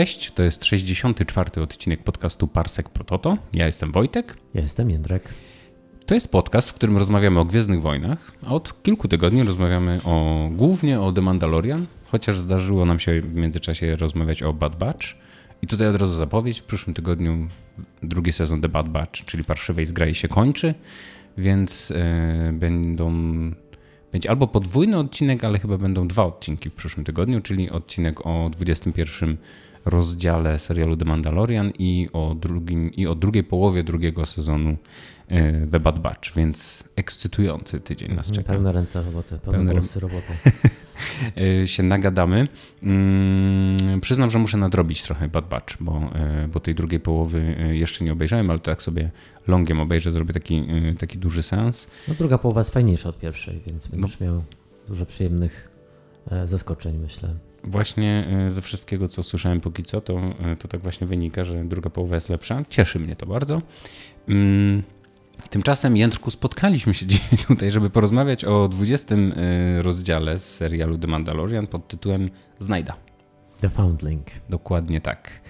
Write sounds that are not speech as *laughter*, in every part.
Cześć, to jest 64. odcinek podcastu Parsek Prototo. Ja jestem Wojtek. Ja jestem Jędrek. To jest podcast, w którym rozmawiamy o Gwiezdnych Wojnach, a od kilku tygodni rozmawiamy o, głównie o The Mandalorian, chociaż zdarzyło nam się w międzyczasie rozmawiać o Bad Batch. I tutaj od razu zapowiedź, w przyszłym tygodniu drugi sezon The Bad Batch, czyli Parszywej Zgrai się kończy, więc yy, będą będzie albo podwójny odcinek, ale chyba będą dwa odcinki w przyszłym tygodniu, czyli odcinek o 21 rozdziale serialu The Mandalorian i o, drugim, i o drugiej połowie drugiego sezonu e, The Bad Batch, więc ekscytujący tydzień nas czeka. Pełne ręce roboty, pełne, pełne głosy roboty. *laughs* E, się nagadamy. Hmm, przyznam, że muszę nadrobić trochę Bad Batch, bo, e, bo tej drugiej połowy jeszcze nie obejrzałem, ale tak sobie longiem obejrzę, zrobię taki, taki duży sens. No druga połowa jest fajniejsza od pierwszej, więc będziesz no. miał dużo przyjemnych zaskoczeń, myślę. Właśnie e, ze wszystkiego, co słyszałem póki co, to, e, to tak właśnie wynika, że druga połowa jest lepsza. Cieszy mnie to bardzo. Mm, tymczasem, Jędrku, spotkaliśmy się *laughs* dzisiaj tutaj, żeby porozmawiać o 20 e, rozdziale z serialu The Mandalorian pod tytułem Znajda. The Foundling. Dokładnie tak.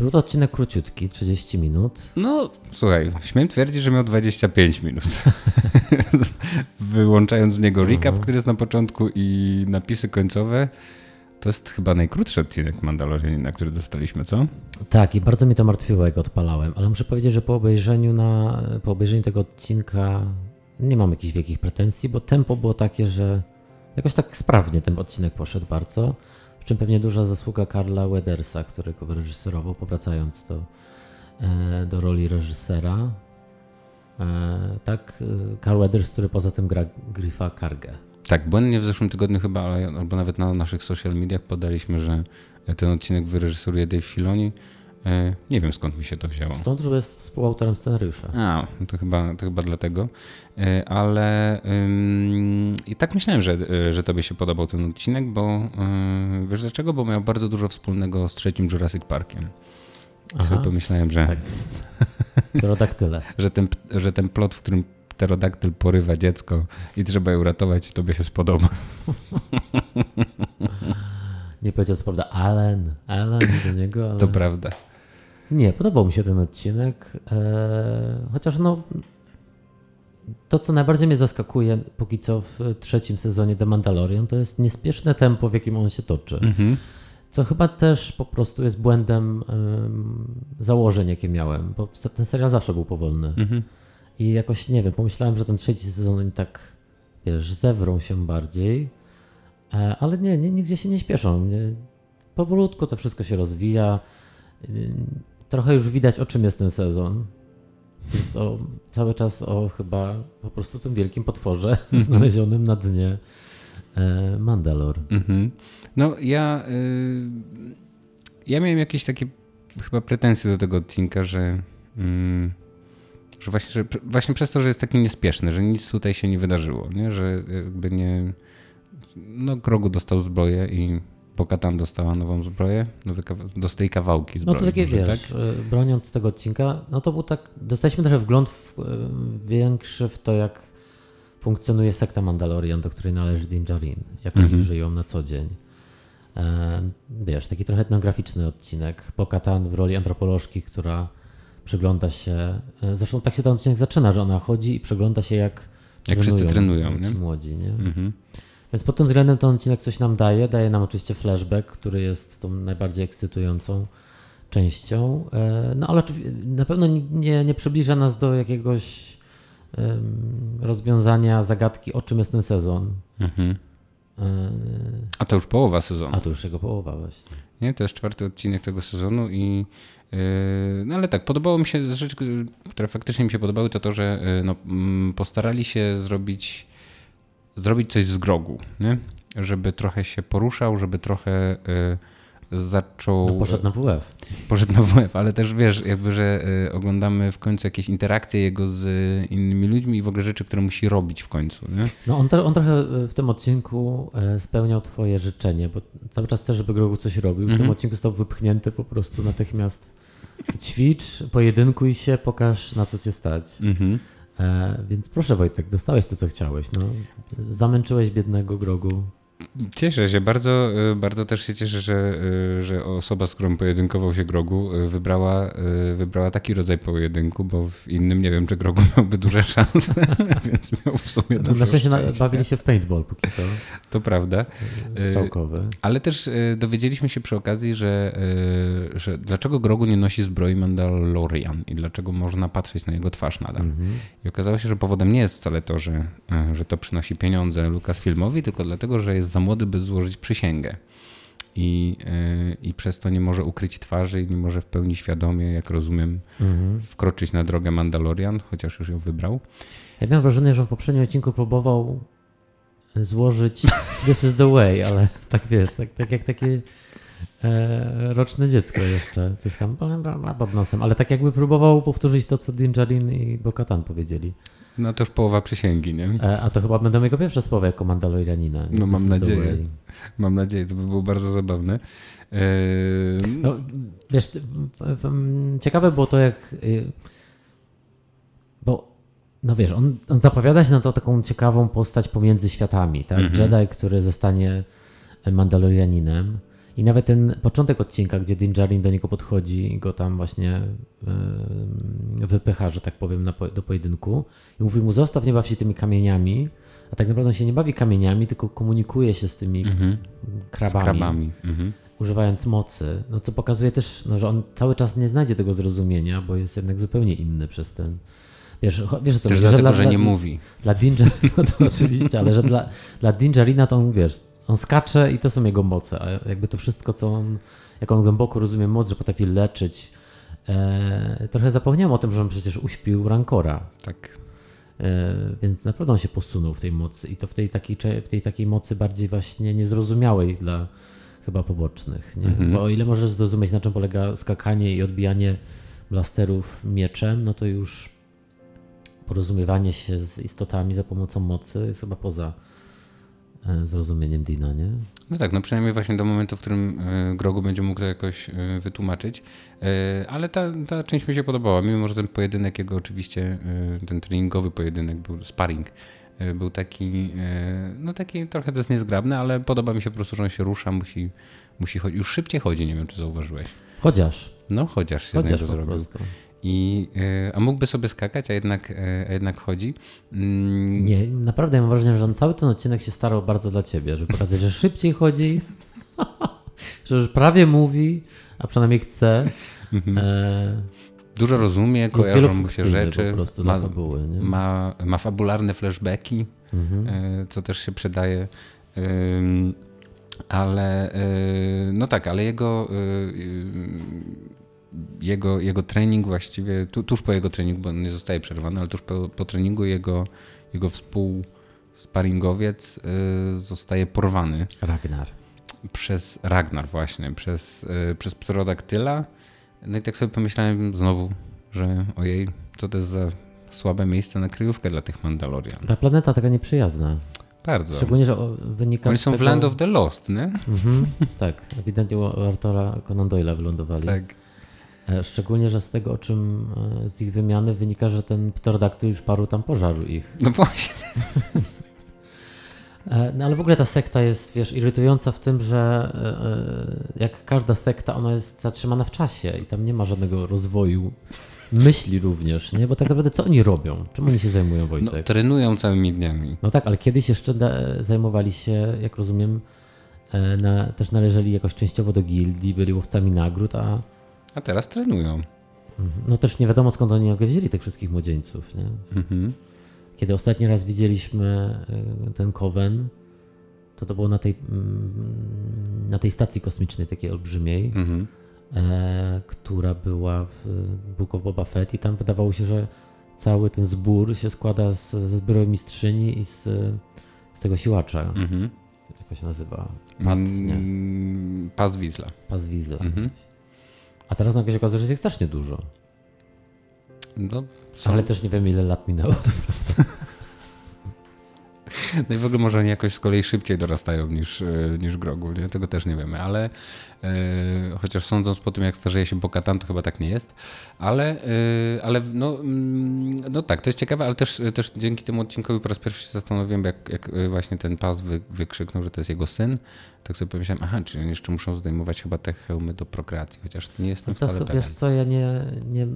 Był to odcinek króciutki, 30 minut. No, słuchaj, śmiem twierdzić, że miał 25 minut. *laughs* Wyłączając z niego recap, mhm. który jest na początku i napisy końcowe. To jest chyba najkrótszy odcinek Mandalorianina, który dostaliśmy, co? Tak, i bardzo mnie to martwiło, jak odpalałem, ale muszę powiedzieć, że po obejrzeniu, na, po obejrzeniu tego odcinka nie mam jakichś wielkich pretensji, bo tempo było takie, że jakoś tak sprawnie ten odcinek poszedł bardzo. W czym pewnie duża zasługa Karla Wedersa, który go wyreżyserował, powracając do, e, do roli reżysera. E, tak, e, Karl Weathers, który poza tym gra Griffa Kargę. Tak, błędnie w zeszłym tygodniu chyba, albo nawet na naszych social mediach podaliśmy, że ten odcinek wyreżyseruje Dave Filoni. E, nie wiem skąd mi się to wzięło. Stąd, że jest współautorem scenariusza. A, to chyba, to chyba dlatego. E, ale ym, i tak myślałem, że, e, że tobie się podobał ten odcinek, bo yy, wiesz dlaczego? Bo miał bardzo dużo wspólnego z trzecim Jurassic Parkiem. I sobie pomyślałem, że. Tak. Pterodaktyle. *laughs* że, ten, że ten plot, w którym pterodaktyl porywa dziecko i trzeba je uratować, tobie się spodoba. *laughs* Nie powiedział co prawda Alan, Alan do niego. Ale... To prawda. Nie, podobał mi się ten odcinek, e, chociaż no to, co najbardziej mnie zaskakuje póki co w trzecim sezonie The Mandalorian, to jest niespieszne tempo, w jakim on się toczy. Mhm. Co chyba też po prostu jest błędem um, założeń, jakie miałem, bo ten serial zawsze był powolny. Mhm. I jakoś, nie wiem, pomyślałem, że ten trzeci sezon oni tak, wiesz, zewrą się bardziej, e, ale nie, nie, nigdzie się nie śpieszą. Nie, powolutku to wszystko się rozwija trochę już widać, o czym jest ten sezon. Jest to cały czas o chyba po prostu tym wielkim potworze *laughs* mm -hmm. znalezionym na dnie e, Mandalor. Mm -hmm. No ja, y, ja miałem jakieś takie chyba pretensje do tego odcinka, że, y, że, właśnie, że właśnie przez to, że jest taki niespieszny, że nic tutaj się nie wydarzyło, nie? że jakby nie... No Grogu dostał zbroję i Pokatan dostała nową zbroję, nowy dostaje kawałki zbroi. No to takie może, wiesz, tak? E, broniąc tego odcinka, no to był tak, dostaliśmy trochę wgląd w, e, większy w to, jak funkcjonuje sekta Mandalorian, do której należy Din Djarin, jak oni mhm. żyją na co dzień. E, wiesz, taki trochę etnograficzny odcinek. Pokatan w roli antropolożki, która przygląda się, zresztą tak się ten odcinek zaczyna, że ona chodzi i przygląda się jak jak wszyscy trenują, nie? młodzi, nie? Mhm. Więc pod tym względem ten odcinek coś nam daje. Daje nam oczywiście flashback, który jest tą najbardziej ekscytującą częścią. E, no ale na pewno nie, nie przybliża nas do jakiegoś um, rozwiązania zagadki, o czym jest ten sezon. Mhm. E, a to już połowa sezonu. A to już jego połowa właśnie. Nie, to jest czwarty odcinek tego sezonu i yy, no ale tak, podobało mi się, rzeczy, które faktycznie mi się podobały, to to, że no, postarali się zrobić zrobić coś z grogu, nie? żeby trochę się poruszał, żeby trochę y, zaczął. No poszedł na WF. Poszedł na WF, ale też wiesz, jakby, że y, oglądamy w końcu jakieś interakcje jego z y, innymi ludźmi i w ogóle rzeczy, które musi robić w końcu. Nie? No on, on trochę w tym odcinku spełniał Twoje życzenie, bo cały czas chce, żeby Grogu coś robił. W tym mhm. odcinku został wypchnięty po prostu natychmiast. Ćwicz, pojedynkuj się, pokaż na co cię stać. Mhm. E, więc proszę Wojtek, dostałeś to, co chciałeś. No, zamęczyłeś biednego grogu. Cieszę się, bardzo, y, bardzo też się cieszę, że, y, że osoba, z którą pojedynkował się Grogu, y, wybrała, wybrała taki rodzaj pojedynku, bo w innym nie wiem, czy Grogu miałby duże szanse, *laughs* więc miał w sumie no, dużo się bawili się w paintball póki co. To prawda. Strzałkowy. Ale też dowiedzieliśmy się przy okazji, że, że dlaczego Grogu nie nosi zbroi Mandalorian i dlaczego można patrzeć na jego twarz nadal. Mhm. I okazało się, że powodem nie jest wcale to, że, że to przynosi pieniądze Lucasfilmowi, tylko dlatego, że jest za młody, by złożyć przysięgę. I, yy, I przez to nie może ukryć twarzy i nie może w pełni świadomie, jak rozumiem, mhm. wkroczyć na drogę Mandalorian, chociaż już ją wybrał. Ja miałem wrażenie, że w poprzednim odcinku próbował złożyć *laughs* This is the way, ale tak wiesz, tak, tak jak takie roczne dziecko jeszcze, coś tam pod nosem, ale tak jakby próbował powtórzyć to, co Dinjarin i Bokatan powiedzieli. No to już połowa przysięgi, nie? E, a to chyba będą jego pierwsze słowa jako Mandalorianina. No mam nadzieję. Mam nadzieję, to by było bardzo zabawne. E, no, wiesz, ciekawe było to, jak. Y, bo, no wiesz, on, on zapowiada się na to taką ciekawą postać pomiędzy światami, tak? Mhm. Jedi, który zostanie Mandalorianinem. I nawet ten początek odcinka, gdzie Din Djarin do niego podchodzi i go tam właśnie yy, wypycha, że tak powiem, na, do pojedynku i mówi mu zostaw, nie baw się tymi kamieniami, a tak naprawdę on się nie bawi kamieniami, tylko komunikuje się z tymi mm-hmm. krabami, z krabami. Mm-hmm. używając mocy, no co pokazuje też, no, że on cały czas nie znajdzie tego zrozumienia, bo jest jednak zupełnie inny przez ten... Wiesz, wiesz co, Też że dlatego, dla, że nie dla, mówi. Dla Dinja, *laughs* no to oczywiście, ale że dla, dla Dinjarina to on, wiesz, on skacze i to są jego moce, a jakby to wszystko, co on, jak on głęboko rozumie moc, że potrafi leczyć. E, trochę zapomniałem o tym, że on przecież uśpił Rancora. Tak. E, więc naprawdę on się posunął w tej mocy i to w tej takiej, w tej takiej mocy bardziej właśnie niezrozumiałej dla chyba pobocznych. Nie? Mhm. Bo o ile możesz zrozumieć, na czym polega skakanie i odbijanie blasterów mieczem, no to już porozumiewanie się z istotami za pomocą mocy jest chyba poza zrozumieniem Dina, nie? No tak, no przynajmniej właśnie do momentu, w którym e, Grogu będzie mógł to jakoś e, wytłumaczyć. Ale ta, ta część mi się podobała, mimo że ten pojedynek jego oczywiście, ten treningowy pojedynek był sparring, był taki, no taki trochę to jest niezgrabny, ale podoba mi się po prostu, że on się rusza, musi, musi chodzić, już szybciej chodzi, nie wiem czy zauważyłeś. Chociaż. No chociaż się chociaż z niego zrobił. Prostu. I, e, a mógłby sobie skakać, a jednak, e, a jednak chodzi. Mm. Nie, naprawdę ja mam wrażenie, że on cały ten odcinek się starał bardzo dla ciebie, żeby pokazać, że szybciej chodzi, *laughs* że już prawie mówi, a przynajmniej chce. Mhm. E... Dużo rozumie, kojarzą mu się rzeczy. Po prostu ma, fabuły, ma, ma, fabularne flashbacki, mhm. E, co też się przydaje. Ale no tak, ale jego jego, jego trening właściwie, tu, tuż po jego treningu, bo on nie zostaje przerwany, ale tuż po, po treningu jego, jego współsparingowiec y, zostaje porwany. Ragnar. Przez Ragnar właśnie, przez, y, przez pterodaktyla. No i tak sobie pomyślałem znowu, że ojej, co to jest za słabe miejsce na kryjówkę dla tych Mandalorian. Ta planeta taka nieprzyjazna. Bardzo. Szczególnie, że wynika Oni są tego... w Land of the Lost, nie? Mhm, tak, ewidentnie u Artura Conan Doyle'a wylądowali. Tak. E, szczególnie, że z tego, o czym e, z ich wymiany wynika, że ten pterodaktyl już paru tam pożarł ich. No właśnie. E, no ale w ogóle ta sekta jest, wiesz, irytująca w tym, że jak każda sekta, ona jest zatrzymana w czasie i tam nie ma żadnego rozwoju myśli również, nie? Bo tak naprawdę co oni robią? Czym oni się zajmują, Wojtek? No, trenują całymi dniami. No tak, ale kiedyś jeszcze zajmowali się, jak rozumiem, na, też należeli jakoś częściowo do gildii, byli łowcami nagród, a a teraz trenują. No też nie wiadomo skąd oni nagle wzięli tych wszystkich młodzieńców. Nie? Mhm. Kiedy ostatni raz widzieliśmy y, ten Kowen, to to było na tej, mm, na tej stacji kosmicznej takiej olbrzymiej, mhm. e, która była w Book of Boba Fett i tam wydawało się, że cały ten zbór się składa z, ze zbiorowej i z, z tego siłacza. Mhm. Jak to się nazywa? Pat, nie? Mm, Pas Wizla. Pas Wizla. Mhm. A teraz nagle się okazuje, że jest ich strasznie dużo. No, są... Ale też nie wiem, ile lat minęło. No i w ogóle może oni jakoś z kolei szybciej dorastają niż, e, niż Grogu, nie? tego też nie wiemy, ale e, chociaż sądząc po tym, jak starzeje się Bokatan, to chyba tak nie jest, ale, e, ale no, mm, no tak, to jest ciekawe, ale też, też dzięki temu odcinkowi po raz pierwszy się zastanowiłem, jak, jak właśnie ten pas wy, wykrzyknął, że to jest jego syn, tak sobie pomyślałem, aha, czy oni jeszcze muszą zdejmować chyba te hełmy do prokreacji, chociaż nie jestem No to, wcale pewien. wiesz co, ja nie, nie,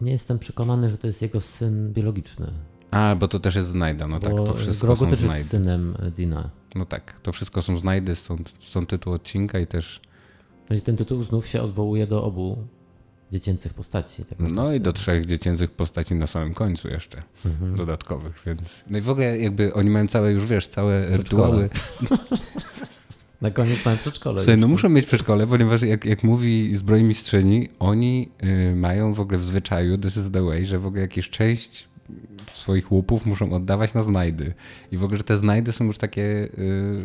nie jestem przekonany, że to jest jego syn biologiczny. A, bo to też jest znajda, no tak, bo to wszystko Grogu są też znajdy. jest synem Dina. No tak, to wszystko są znajdy, stąd, stąd tytuł odcinka i też, No i ten tytuł znów się odwołuje do obu dziecięcych postaci. Tak no i do trzech dziecięcych postaci na samym końcu jeszcze, Mhm. dodatkowych, więc, no i w ogóle jakby oni mają całe, już wiesz, całe rytuały. *laughs* Na koniec mamy przedszkole. Słuchaj, no muszą mieć przedszkole, ponieważ jak, jak mówi zbrojmistrzyni, oni y, mają w ogóle w zwyczaju, this is the way, że w ogóle jakieś część swoich łupów muszą oddawać na znajdy. I w ogóle, że te znajdy są już takie,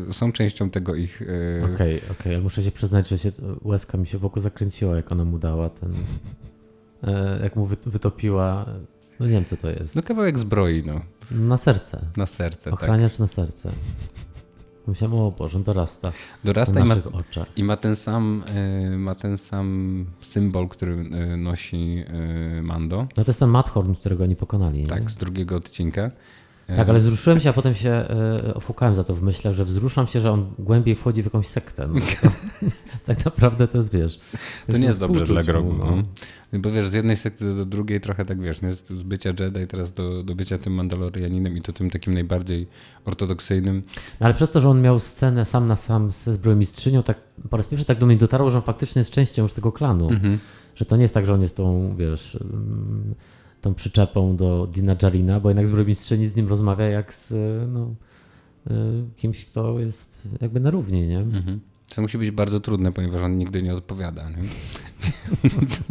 y, są częścią tego ich... y, Okej, okej, ale muszę się przyznać, że się, łezka mi się wokół zakręciła, jak ona mu dała ten. E, jak mu wy- wytopiła. No nie wiem, co to jest. No kawałek zbroi, no, Na serce. na serce, tak. Ochraniacz na serce. Myślałem, o Boże, dorasta Dorasta i ma, oczach. i ma ten sam, y, ma ten sam symbol, który y, nosi y, Mando, No to jest ten Madhorn, którego oni pokonali. nie? tak, z drugiego odcinka. Y, Tak, ale wzruszyłem się, a potem się e, ofukałem za to w myślach, że wzruszam się, że on głębiej wchodzi w jakąś sektę. No, to, *laughs* tak naprawdę to jest, wiesz... To nie jest dobrze dla Grogu. No. Bo wiesz, z jednej sekty do drugiej trochę tak wiesz, nie? z z bycia Jedi teraz do, do bycia tym Mandalorianinem i to tym takim najbardziej ortodoksyjnym. No, ale przez to, że on miał scenę sam na sam ze zbrojmistrzynią, tak po raz pierwszy tak do mnie dotarło, że on faktycznie jest częścią już tego klanu. Mhm. Że to nie jest tak, że on jest tą, wiesz, mm, tą przyczepą do Dina Jarina, bo jednak zbrojmistrzyni z nim rozmawia jak z no, y, kimś, kto jest jakby na równi, nie? Mhm. Co musi być bardzo trudne, ponieważ on nigdy nie odpowiada. Nie? *laughs* Więc,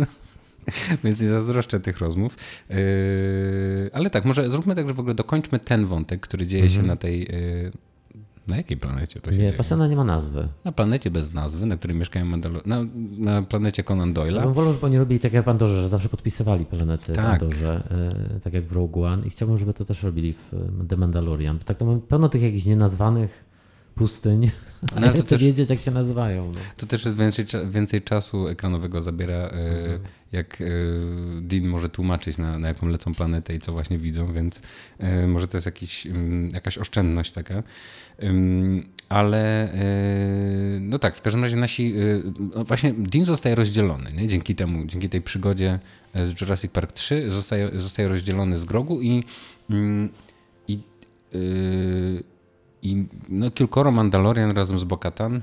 więc nie zazdroszczę tych rozmów. Yy, ale tak, może zróbmy tak, że w ogóle dokończmy ten wątek, który dzieje się Mhm. na tej. Yy, na jakiej planecie to się Nie, dzieje? właśnie ona nie ma nazwy. Na planecie bez nazwy, na której mieszkają Mandalor... Na, na planecie Conan Ja Doyle'a. bym wolał, żeby oni robili tak jak w Andorze, że zawsze podpisywali planety w Tak. Andorze, y, tak jak w Rogue One i chciałbym, żeby to też robili w The Mandalorian. Tak to mamy pełno tych jakichś nienazwanych pustyń, ale *laughs* ale to chcę też- wiedzieć jak się nazywają. No. To też jest więcej, więcej czasu ekranowego zabiera, e, Mhm. jak e, Dean może tłumaczyć, na, na jaką lecą planetę i co właśnie widzą, więc e, może to jest jakiś, mm, jakaś oszczędność taka. Ale no tak, w każdym razie nasi, no właśnie Dean zostaje rozdzielony, nie? dzięki temu, dzięki tej przygodzie z Jurassic Park 3 zostaje, zostaje rozdzielony z Grogu i, mm, i, y, i no, kilkoro Mandalorian razem z Bokatan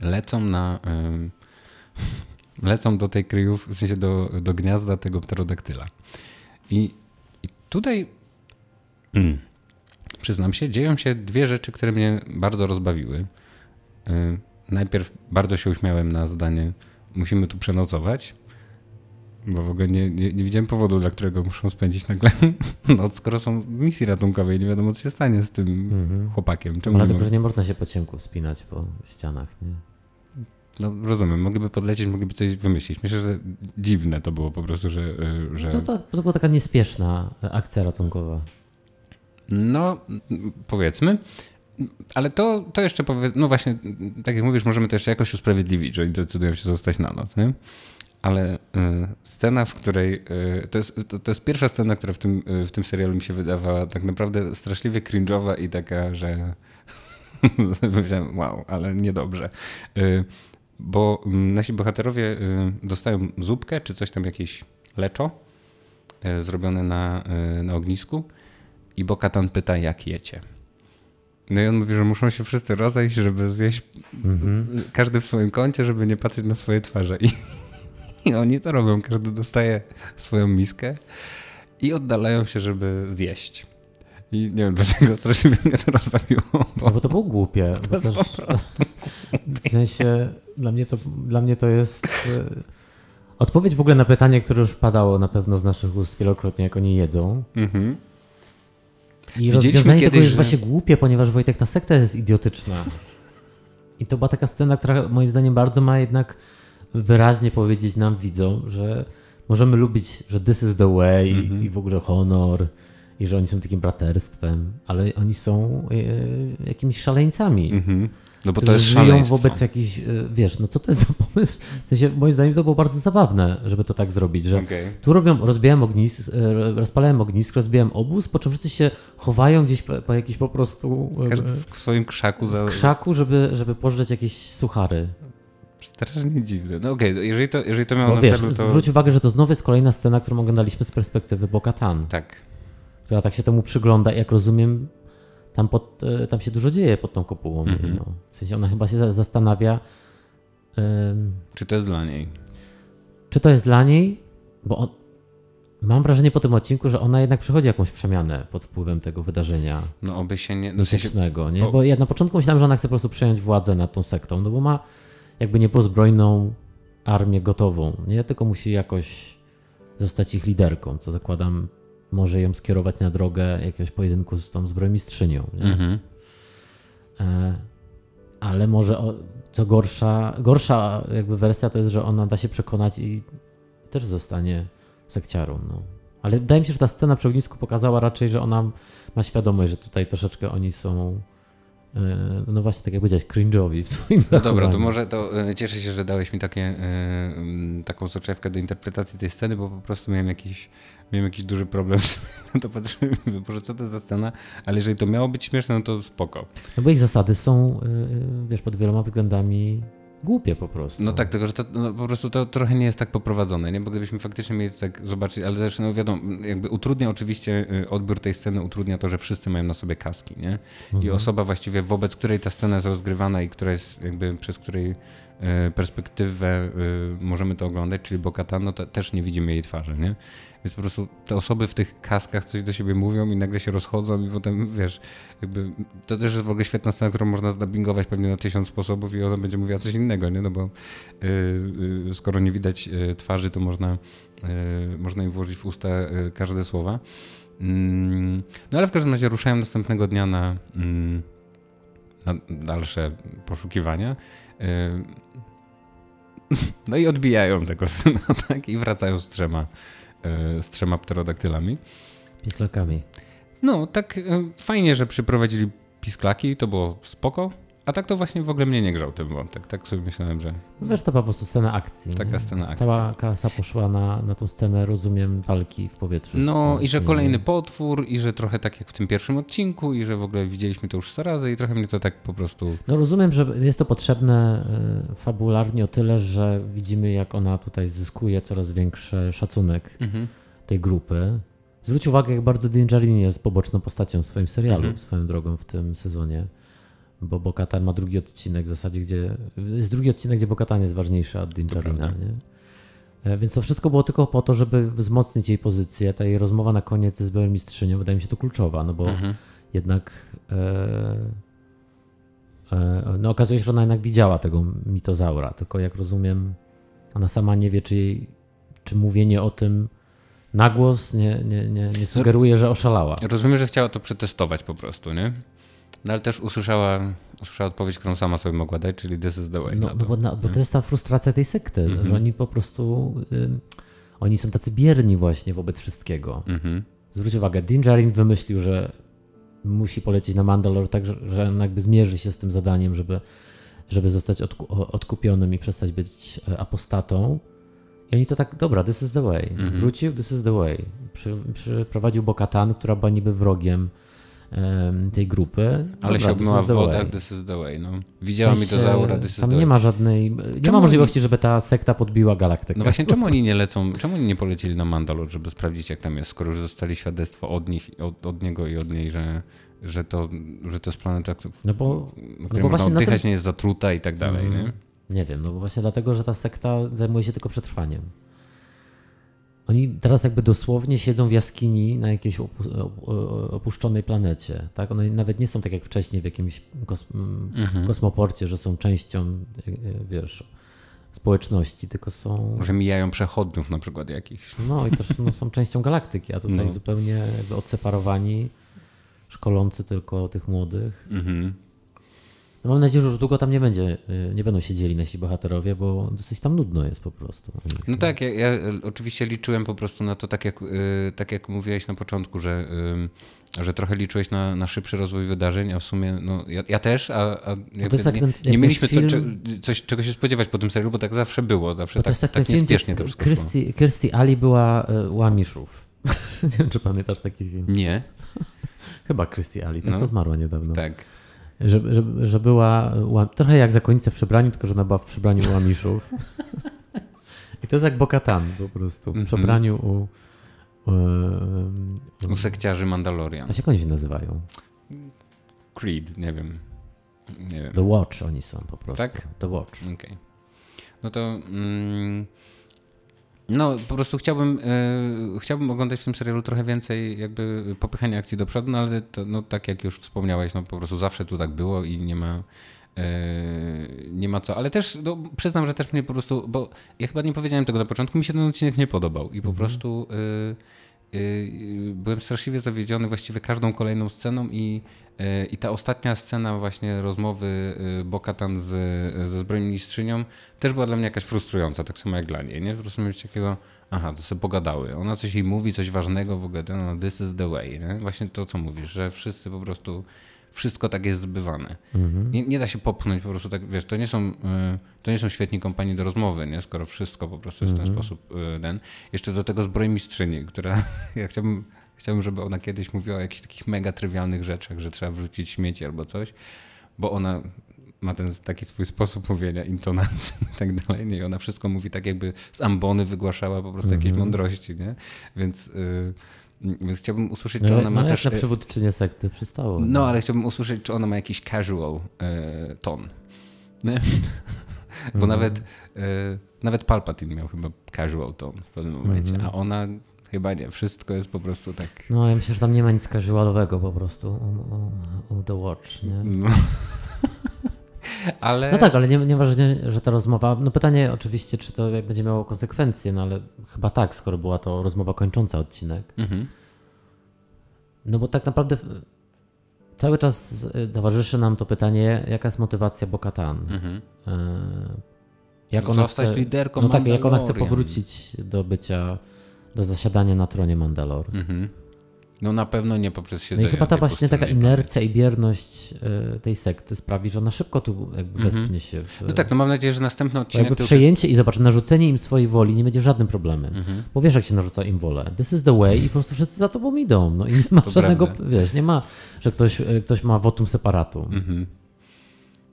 lecą na. ym, *laughs* lecą do tej kryjów, w sensie do, do gniazda tego pterodaktyla. I, i tutaj. Mm, przyznam się, dzieją się dwie rzeczy, które mnie bardzo rozbawiły. Y, najpierw bardzo się uśmiałem na zdanie: Musimy tu przenocować. Bo w ogóle nie, nie, nie widziałem powodu, dla którego muszą spędzić nagle *laughs* noc, skoro są w misji ratunkowej. Nie wiadomo, co się stanie z tym Mhm. chłopakiem. Czemu Dlatego, że nie można się po ciemku wspinać po ścianach. Nie? No rozumiem, mogliby podlecieć, mogliby coś wymyślić. Myślę, że dziwne to było po prostu, że... y, że... To, to, to była taka niespieszna e, akcja ratunkowa. No, powiedzmy. Ale to, to jeszcze powie... No właśnie, tak jak mówisz, możemy to jeszcze jakoś usprawiedliwić, że oni decydują się zostać na noc, nie? Ale y, scena, w której... Y, to, jest, to, to jest pierwsza scena, która w tym, y, w tym serialu mi się wydawała tak naprawdę straszliwie cringe'owa i taka, że... *laughs* Wow, ale niedobrze. Bo mm, nasi bohaterowie dostają zupkę, czy coś tam, jakieś leczo zrobione na, na ognisku i Bokatan pyta, jak jecie. No i on mówi, że muszą się wszyscy rozejść, żeby zjeść Mhm. każdy w swoim kącie, żeby nie patrzeć na swoje twarze. I, I *laughs* oni to robią. Każdy dostaje swoją miskę i oddalają się, żeby zjeść. I nie wiem dlaczego strasznie mnie to rozbawiło. No Bo bo to było głupie. *laughs* Bo jest też, w sensie dla mnie to, dla mnie to jest e, odpowiedź w ogóle na pytanie, które już padało na pewno z naszych ust wielokrotnie, jak oni jedzą. mhm. I rozwiązanie tego jest że- właśnie głupie, ponieważ Wojtek, ta sekta jest idiotyczna. I to była taka scena, która moim zdaniem bardzo ma jednak wyraźnie powiedzieć nam, widzom, że możemy lubić, że this is the way Mhm. i w ogóle honor i że oni są takim braterstwem, ale oni są e, jakimiś szaleńcami. Mhm. No bo to jest żyją szaleństwo. wobec jakichś, e, wiesz, no co to jest za pomysł? W sensie, moim zdaniem to było bardzo zabawne, żeby to tak zrobić, że Okej. tu robią, rozbijałem ognisk, e, rozpalałem ognisko, rozbijałem obóz, po czym wszyscy się chowają gdzieś po, po jakiś po prostu e, Każdy w swoim krzaku za... krzaku, żeby, żeby pożreć jakieś suchary. Strasznie dziwne. No okej, jeżeli, to, jeżeli to miało Bo na wiesz, celu, to... zwróć uwagę, że to znowu jest kolejna scena, którą oglądaliśmy z perspektywy Bo-Katan, Tak. która tak się temu przygląda i jak rozumiem, tam, pod, e, tam się dużo dzieje pod tą kopułą. Mhm. No. W sensie ona chyba się za- zastanawia, em, Czy to jest dla niej? czy to jest dla niej, bo on, mam wrażenie po tym odcinku, że ona jednak przechodzi jakąś przemianę pod wpływem tego wydarzenia No oby się nie... No, mitycznego, nie? bo- Bo ja na początku myślałem, że ona chce po prostu przejąć władzę nad tą sektą, no bo ma jakby niepozbrojną armię gotową, nie? Tylko musi jakoś zostać ich liderką, co zakładam może ją skierować na drogę jakiegoś pojedynku z tą zbrojmistrzynią, nie? mhm. E, ale może co gorsza, gorsza jakby wersja to jest, że ona da się przekonać i też zostanie sekciarą. No. Ale wydaje mi się, że ta scena przy ognisku pokazała raczej, że ona ma świadomość, że tutaj troszeczkę oni są no właśnie tak jak powiedziałeś, cringe'owi w swoim No dobra, to może to e, cieszę się, że dałeś mi takie, e, taką soczewkę do interpretacji tej sceny, bo po prostu miałem jakiś, miałem jakiś duży problem *laughs* z na to patrzyłem i mówię, Boże, co to za scena, ale jeżeli to miało być śmieszne, no to spoko. No bo ich zasady są, e, wiesz, pod wieloma względami głupie po prostu. No tak, tylko że to no, po prostu to trochę nie jest tak poprowadzone, nie? Bo gdybyśmy faktycznie mieli to tak zobaczyć, ale zresztą no wiadomo, jakby utrudnia oczywiście y, odbiór tej sceny, utrudnia to, że wszyscy mają na sobie kaski, nie? I osoba właściwie wobec której ta scena jest rozgrywana i która jest jakby przez której perspektywę y, możemy to oglądać, czyli Bokatan, no też nie widzimy jej twarzy, nie? Więc po prostu te osoby w tych kaskach coś do siebie mówią i nagle się rozchodzą i potem, wiesz, jakby to też jest w ogóle świetna scena, którą można zdubbingować pewnie na tysiąc sposobów i ona będzie mówiła coś innego, nie? No bo y, y, skoro nie widać twarzy, to można, y, można im włożyć w usta każde słowa. Mm, No ale w każdym razie ruszają następnego dnia na, mm, na dalsze poszukiwania. *laughs* No i odbijają tego *laughs* syna, tak? I wracają z trzema, y, z trzema pterodaktylami. Pislakami. No, tak y, fajnie, że przyprowadzili pisklaki, to było spoko. A tak to właśnie w ogóle mnie nie grzał ten wątek. Tak sobie myślałem, że No wiesz, to po prostu scena akcji. taka nie? scena akcji. Cała kasa poszła na, na tą scenę, rozumiem, walki w powietrzu. No i że kolejny potwór, i że trochę tak jak w tym pierwszym odcinku, i że w ogóle widzieliśmy to już 100 razy i trochę mnie to tak po prostu... No rozumiem, że jest to potrzebne y, fabularnie o tyle, że widzimy jak ona tutaj zyskuje coraz większy szacunek tej grupy. Zwróć uwagę, jak bardzo Dinjarin jest poboczną postacią w swoim serialu, Mhm. swoją drogą w tym sezonie. Bo Bokatan ma drugi odcinek w zasadzie, gdzie jest drugi odcinek, gdzie Bokatan jest ważniejsza od Dinjarina? E, Więc to wszystko było tylko po to, żeby wzmocnić jej pozycję. Ta jej rozmowa na koniec z byłym mistrzynią wydaje mi się to kluczowa, no bo Mhm. jednak e, e, no okazuje się, że ona jednak widziała tego mitozaura, tylko jak rozumiem, ona sama nie wie, czy, jej, czy mówienie o tym na głos nie, nie, nie, nie sugeruje, że oszalała. Rozumiem, że chciała to przetestować po prostu, nie? No ale też usłyszała, usłyszała odpowiedź, którą sama sobie mogła dać, czyli this is the way. No, no bo, na, bo to jest ta frustracja tej sekty, Mhm. że oni po prostu, oni są tacy bierni właśnie wobec wszystkiego. Mhm. Zwróć uwagę, Din Djarin wymyślił, że musi polecieć na Mandalore tak, że, on jakby zmierzy się z tym zadaniem, żeby, żeby zostać odku- odkupionym i przestać być e, apostatą. I oni to tak, dobra, this is the way. Mhm. Wrócił, this is the way. Przy, przyprowadził Bokatan, która była niby wrogiem em, tej grupy. Ale Dobra, się obmyła is w wodach, this is the way, no. Widziała W mi to zaura, this is Tam the nie ma żadnej, nie Czemu ma oni- możliwości, żeby ta sekta podbiła galaktykę. No właśnie, czemu oni nie lecą, czemu oni nie polecieli na Mandalor, żeby sprawdzić jak tam jest, skoro już dostali świadectwo od nich, od, od niego i od niej, że, że, to, że to jest planeta, No bo, na której bo można oddychać, tym- nie jest zatruta i tak dalej, Mm. nie? Nie wiem, no bo właśnie dlatego, że ta sekta zajmuje się tylko przetrwaniem. Oni teraz jakby dosłownie siedzą w jaskini na jakiejś opu- op- opuszczonej planecie. Tak? One nawet nie są tak jak wcześniej w jakimś kos- m, Mhm. kosmoporcie, że są częścią, e, e, wiesz, społeczności, tylko są. Może mijają przechodniów na przykład jakichś. No i też no, są częścią galaktyki, a tutaj No. zupełnie jakby odseparowani, szkolący tylko tych młodych. Mhm. No mam nadzieję, że już długo tam nie będzie, y, nie będą siedzieli nasi bohaterowie, bo dosyć tam nudno jest po prostu. No tak, ja, ja oczywiście liczyłem po prostu na to, tak jak, y, tak jak mówiłeś na początku, że, y, że trochę liczyłeś na, na szybszy rozwój wydarzeń, a w sumie no, ja, ja też, a, a jakby jak nie, ten- nie mieliśmy co, film- cze- coś, czego się spodziewać po tym serialu, bo tak zawsze było, zawsze Bo to tak, jest tak, tak film, to wszystko. Kirsty, Kirsty Ali była y, u Amiszów. *laughs* nie wiem, czy pamiętasz taki film. Nie, Chyba Kirsty Ali, ta No. co zmarła niedawno. tak. Że, że, że była ła- trochę jak zakonnica w przebraniu, tylko że ona była w przebraniu u Amiszów. *laughs* I to jest jak Bokatan po prostu, w Mhm. przebraniu u... u, U sekciarzy Mandalorian. a jak oni się nazywają? Creed, nie wiem. Nie wiem. The Watch oni są po prostu. Tak? The Watch. Okej. No to. Mm, no, po prostu chciałbym, e, chciałbym oglądać w tym serialu trochę więcej jakby popychania akcji do przodu, no ale to, no, tak jak już wspomniałeś, no po prostu zawsze tu tak było i nie ma. e, Nie ma co, ale też no, przyznam, że też mnie po prostu, bo ja chyba nie powiedziałem tego na początku, mi się ten odcinek nie podobał i po prostu y, y, byłem straszliwie zawiedziony właściwie każdą kolejną sceną i, y, i ta ostatnia scena właśnie rozmowy y, Bokatan z, ze zbrojną mistrzynią też była dla mnie jakaś frustrująca, tak samo jak dla niej, nie? Po prostu mieć takiego, aha, to sobie pogadały. Ona coś jej mówi, coś ważnego w ogóle, no this is the way, nie? Właśnie to, co mówisz, że wszyscy po prostu wszystko tak jest zbywane. Nie, nie da się popchnąć po prostu tak, wiesz, to nie są, y, to nie są świetni kompanii do rozmowy, nie? skoro wszystko po prostu jest w ten sposób y, ten. Jeszcze do tego zbrojmistrzyni, która, *laughs* ja chciałbym, chciałbym, żeby ona kiedyś mówiła o jakichś takich mega trywialnych rzeczach, że trzeba wrzucić śmieci albo coś, bo ona ma ten taki swój sposób mówienia, intonacji i tak dalej, nie? I ona wszystko mówi tak jakby z ambony wygłaszała po prostu jakieś mądrości, nie? Więc, y, więc chciałbym usłyszeć, czy No, ona ma no też... na y, przywódczynię sekty przystało. no, ale chciałbym usłyszeć, czy ona ma jakiś casual e, ton. Nie? *laughs* Bo Mhm. nawet, e, nawet Palpatine miał chyba casual ton w pewnym momencie, Mhm. a ona chyba nie. Wszystko jest po prostu tak... No, ja myślę, że tam nie ma nic casualowego po prostu u, u, u The Watch, nie? No. Ale... No tak, ale nie, nieważne, że ta rozmowa. No pytanie oczywiście, czy to będzie miało konsekwencje, no ale chyba tak, skoro była to rozmowa kończąca odcinek. Mhm. No bo tak naprawdę cały czas towarzyszy nam to pytanie, jaka jest motywacja Bokatan. Mhm. Jak ona Zostać chce, liderką No tak, jak ona chce powrócić do bycia, do zasiadania na tronie Mandalor. Mhm. No na pewno nie poprzez No siedzenie i chyba ta właśnie taka inercja i bierność y, tej sekty sprawi, że ona szybko tu jakby wespnie się w, No tak, no mam nadzieję, że następny odcinek jakby przejęcie i zobacz, narzucenie im swojej woli nie będzie żadnym problemem. Mhm. Bo wiesz, jak się narzuca im wolę. This is the way i po prostu wszyscy za tobą idą. No i nie ma To żadnego, prawda. wiesz, nie ma, że ktoś, e, ktoś ma wotum separatu. Mhm.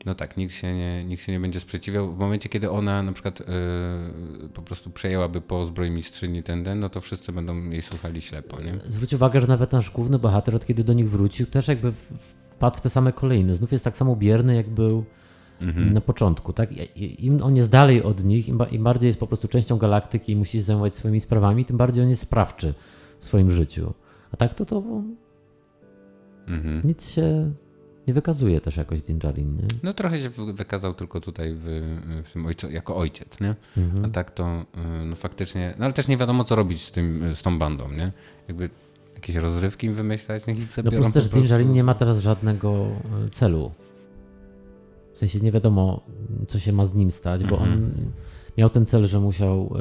No tak, nikt się, nie, nikt się nie będzie sprzeciwiał. W momencie, kiedy ona na przykład yy, po prostu przejęłaby po zbrojmistrzyni ten den, no to wszyscy będą jej słuchali ślepo, nie? Zwróć uwagę, że nawet nasz główny bohater, od kiedy do nich wrócił, też jakby wpadł w te same kolejne. Znów jest tak samo bierny, jak był Mhm. na początku. Tak? Im on jest dalej od nich, im bardziej jest po prostu częścią galaktyki i musi się zajmować swoimi sprawami, tym bardziej on jest sprawczy w swoim życiu. A tak to to Mhm. nic się nie wykazuje też jakoś Din Djarin, nie? No trochę się wy- wykazał tylko tutaj w, w tym ojcu, jako ojciec, nie? Mhm. A tak to yy, no faktycznie, no ale też nie wiadomo co robić z, tym, z tą bandą, nie? Jakby jakieś rozrywki im wymyślać, niech ich sobie No plus też po prostu. Djarin nie ma teraz żadnego e, celu. W sensie nie wiadomo, co się ma z nim stać, bo Mhm. on miał ten cel, że musiał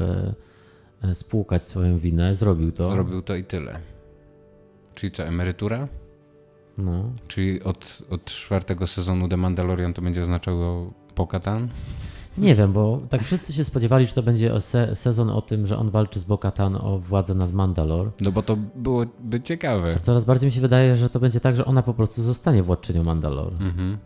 e, spłukać swoją winę, zrobił to. Zrobił to i tyle. Czyli co, emerytura? No. Czyli od, od czwartego sezonu The Mandalorian to będzie oznaczało Pokatan? Nie wiem, bo tak wszyscy się spodziewali, że to będzie se sezon o tym, że on walczy z Bo-Katan o władzę nad Mandalor. No bo to byłoby ciekawe. Coraz bardziej mi się wydaje, że to będzie tak, że ona po prostu zostanie władczynią Mandalor. Mhm.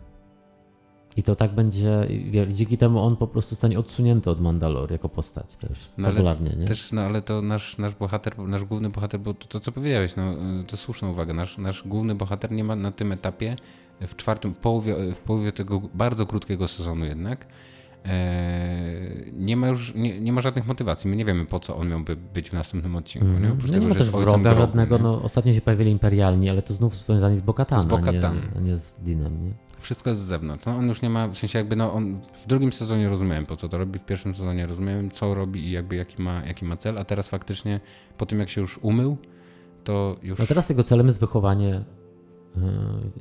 I to tak będzie, dzięki temu on po prostu zostanie odsunięty od Mandalor jako postać też, No ale popularnie, nie? Też, no ale to nasz, nasz bohater, nasz główny bohater, bo to, to co powiedziałeś, no, to słuszna uwaga, nasz, nasz główny bohater nie ma na tym etapie, w czwartym, w połowie, w połowie tego bardzo krótkiego sezonu jednak, e, nie ma już, nie, nie ma żadnych motywacji. My nie wiemy po co on miałby być w następnym odcinku, nie? Oprócz No nie tego, ma że też wroga grobu, żadnego, nie? no ostatnio się pojawili imperialni, ale to znów związani z Bokatan, Z Bo-Katan. a, nie, a nie z Dinem, nie? Wszystko jest z zewnątrz. No, on już nie ma, w sensie jakby, no on w drugim sezonie rozumiałem po co to robi, w pierwszym sezonie rozumiałem co robi i jakby jaki ma, jaki ma cel, a teraz faktycznie po tym jak się już umył, to już... No teraz jego celem jest wychowanie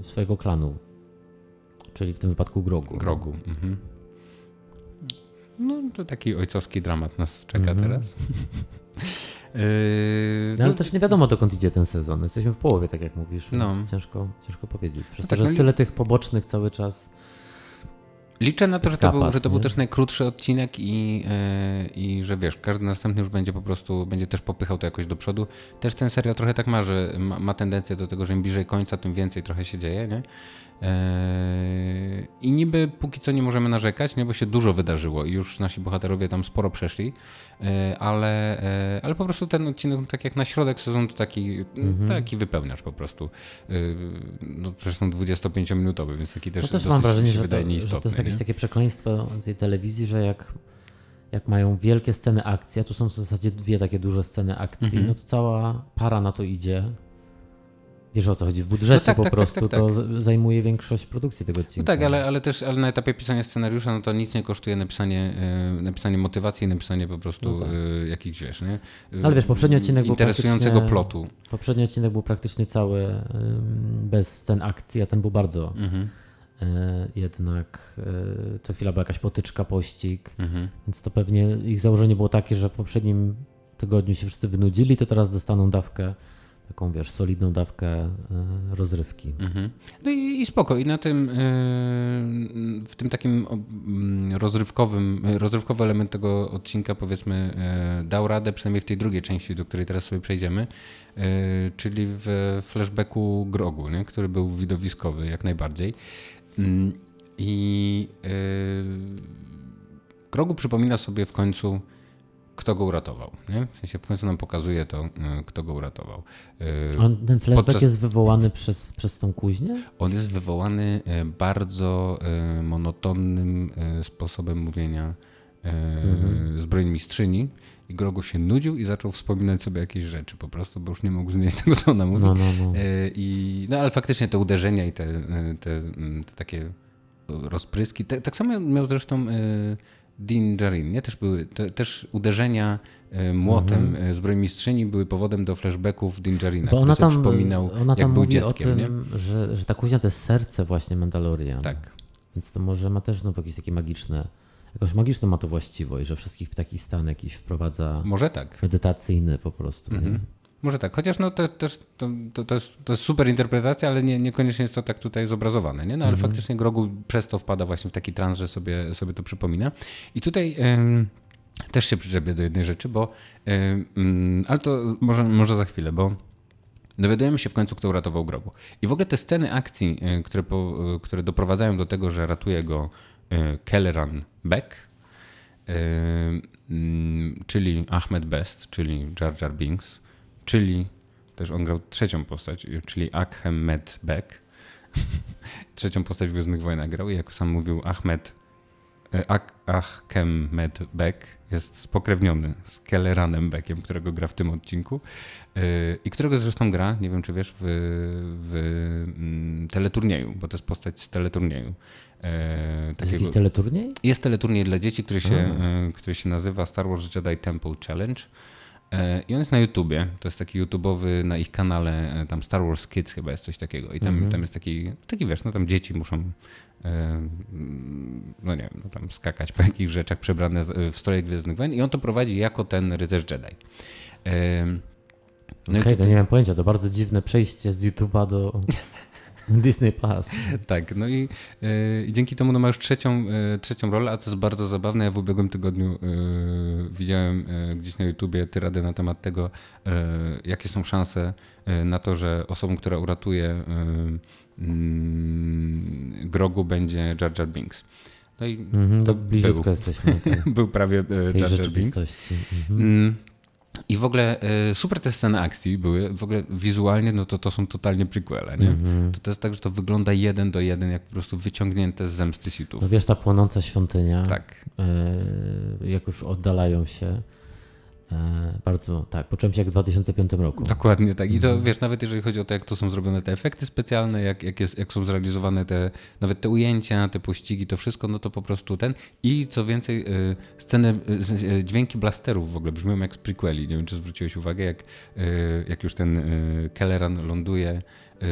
e, swojego klanu. Czyli w tym wypadku Grogu. Grogu. Mhm. No to taki ojcowski dramat nas czeka Mhm. teraz. *laughs* Yy, No, ale to- też nie wiadomo dokąd idzie ten sezon. Jesteśmy w połowie, tak jak mówisz, No. ciężko, ciężko powiedzieć. Przez No to, tak, że no jest tyle tych pobocznych cały czas. Liczę na to, że to, był, że to był też najkrótszy odcinek i, yy, i że wiesz, każdy następny już będzie po prostu, będzie też popychał to jakoś do przodu. Też ten serial trochę tak ma, że ma, ma tendencję do tego, że im bliżej końca, tym więcej trochę się dzieje, nie? Yy, I niby póki co nie możemy narzekać, nie? bo się dużo wydarzyło i już nasi bohaterowie tam sporo przeszli, yy, ale, yy, ale po prostu ten odcinek, tak jak na środek sezonu, to taki, Mhm. taki wypełniacz po prostu. No zresztą 25-minutowy, więc taki też, No też dosyć mam wrażenie, się że to, wydaje że to nieistotny. jest jakieś nie? takie przekleństwo tej telewizji, że jak, jak mają wielkie sceny akcji, a tu są w zasadzie dwie takie duże sceny akcji, Mhm. no to cała para na to idzie. Wiesz o co chodzi? W budżecie tak, po tak, tak, prostu tak, tak. to z- zajmuje większość produkcji tego No odcinka. tak, ale, ale też ale na etapie pisania scenariusza, no to nic nie kosztuje napisanie, e, napisanie motywacji i napisanie po prostu No tak. e, jakichś, wiesz, nie? E, Ale wiesz, poprzedni odcinek był Interesującego plotu. Poprzedni odcinek był praktycznie cały bez scen akcji, a ten był bardzo Mhm, jednak co chwila była jakaś potyczka, pościg, mhm. więc to pewnie ich założenie było takie, że w poprzednim tygodniu się wszyscy wynudzili, to teraz dostaną dawkę, taką wiesz, solidną dawkę e, rozrywki. Mhm. No i, i spoko. I na tym, e, w tym takim rozrywkowym, rozrywkowy element tego odcinka powiedzmy e, dał radę, przynajmniej w tej drugiej części, do której teraz sobie przejdziemy, czyli w flashbacku Grogu, nie? który był widowiskowy jak najbardziej. Mm, I Grogu przypomina sobie w końcu, kto go uratował. Nie? W sensie w końcu nam pokazuje to, e, kto go uratował. E, On, ten flashback Podczas- jest wywołany przez, przez tą kuźnię? on jest wywołany e, bardzo monotonnym sposobem mówienia Mhm. zbrojmistrzyni i Grogu się nudził i zaczął wspominać sobie jakieś rzeczy po prostu, bo już nie mógł znieść *laughs* tego, co ona mówi. No, no, no. I, no ale faktycznie te uderzenia i te, te, te takie rozpryski, tak samo miał zresztą Din Djarin, nie? Też były, te, też uderzenia e, młotem Mhm. e, zbrojmistrzyni były powodem do flashbacków Din Djarina, Bo który ona tam, przypominał, ona jak tam był mówi dzieckiem, o nie? tym, że, że ta kuźnia to jest serce właśnie Mandalorian. Tak. Więc to może ma też znowu jakieś takie magiczne, jakąś magiczną ma to właściwość, że wszystkich w taki stan jakiś wprowadza Może tak. medytacyjny po prostu. nie? Mhm. Może tak, chociaż no to, też, to, to, to, jest, to jest super interpretacja, ale nie, niekoniecznie jest to tak tutaj zobrazowane. Nie? No ale Mhm. faktycznie Grogu przez to wpada właśnie w taki trans, że sobie, sobie to przypomina. I tutaj em, też się przyczepię do jednej rzeczy, bo em, mm, ale to może, może za chwilę, bo dowiadujemy się w końcu, kto uratował Grogu. I w ogóle te sceny akcji, e, które, po, e, które doprowadzają do tego, że ratuje go e, Kelleran Beck, czyli Ahmed Best, czyli Jar Jar Binks, czyli też on grał trzecią postać, czyli Ahmed Beck. *laughs* trzecią postać w Gwiezdnych Wojnach grał i jak sam mówił Ahmed e, Ak- Ahmed Beck jest spokrewniony z Kelleranem Beckiem, którego gra w tym odcinku e, i którego zresztą gra, nie wiem czy wiesz, w, w mm, teleturnieju, bo to jest postać z teleturnieju. To jest jakiś teleturniej? jest teleturniej dla dzieci, który się, e, który się nazywa Star Wars Jedi Temple Challenge. E, I on jest na YouTubie. To jest taki YouTubeowy na ich kanale, e, tam Star Wars Kids chyba jest coś takiego. I tam, Mhm. tam jest taki, taki wiesz, no tam dzieci muszą e, no nie wiem, no tam skakać po jakichś rzeczach przebrane w stroje Gwiezdnych Wojen i on to prowadzi jako ten rycerz Jedi. No Okej, to tutaj- nie mam pojęcia, to bardzo dziwne przejście z YouTube'a do *laughs* *laughs* Disney Plus. Tak, no i, e, i dzięki temu no, ma już trzecią, e, trzecią rolę, a co jest bardzo zabawne, ja w ubiegłym tygodniu e, widziałem gdzieś na YouTubie tyradę na temat tego, jakie są szanse na to, że osobą, która uratuje mm, Grogu będzie Jar Jar Binks. No i Mhm, to to bliziutko był, jesteśmy tej, *laughs* był prawie Jar Jar Binks. Mhm. I w ogóle e, super te sceny akcji były. W ogóle wizualnie, no to to są totalnie prequele, nie? Mhm. To, to jest tak, że to wygląda jeden do jeden, jak po prostu wyciągnięte z zemsty sitów. No wiesz, ta płonąca świątynia, Tak. e, jak już oddalają się, bardzo, tak, poczułem się jak w 2005 roku. Dokładnie tak. I to Mhm. wiesz, nawet jeżeli chodzi o to, jak to są zrobione te efekty specjalne, jak, jak, jest, jak są zrealizowane te, nawet te ujęcia, te pościgi, to wszystko, no to po prostu ten. I co więcej, y, sceny, y, dźwięki blasterów w ogóle brzmią jak z prequeli. Nie wiem, czy zwróciłeś uwagę, jak, jak już ten Kelleran ląduje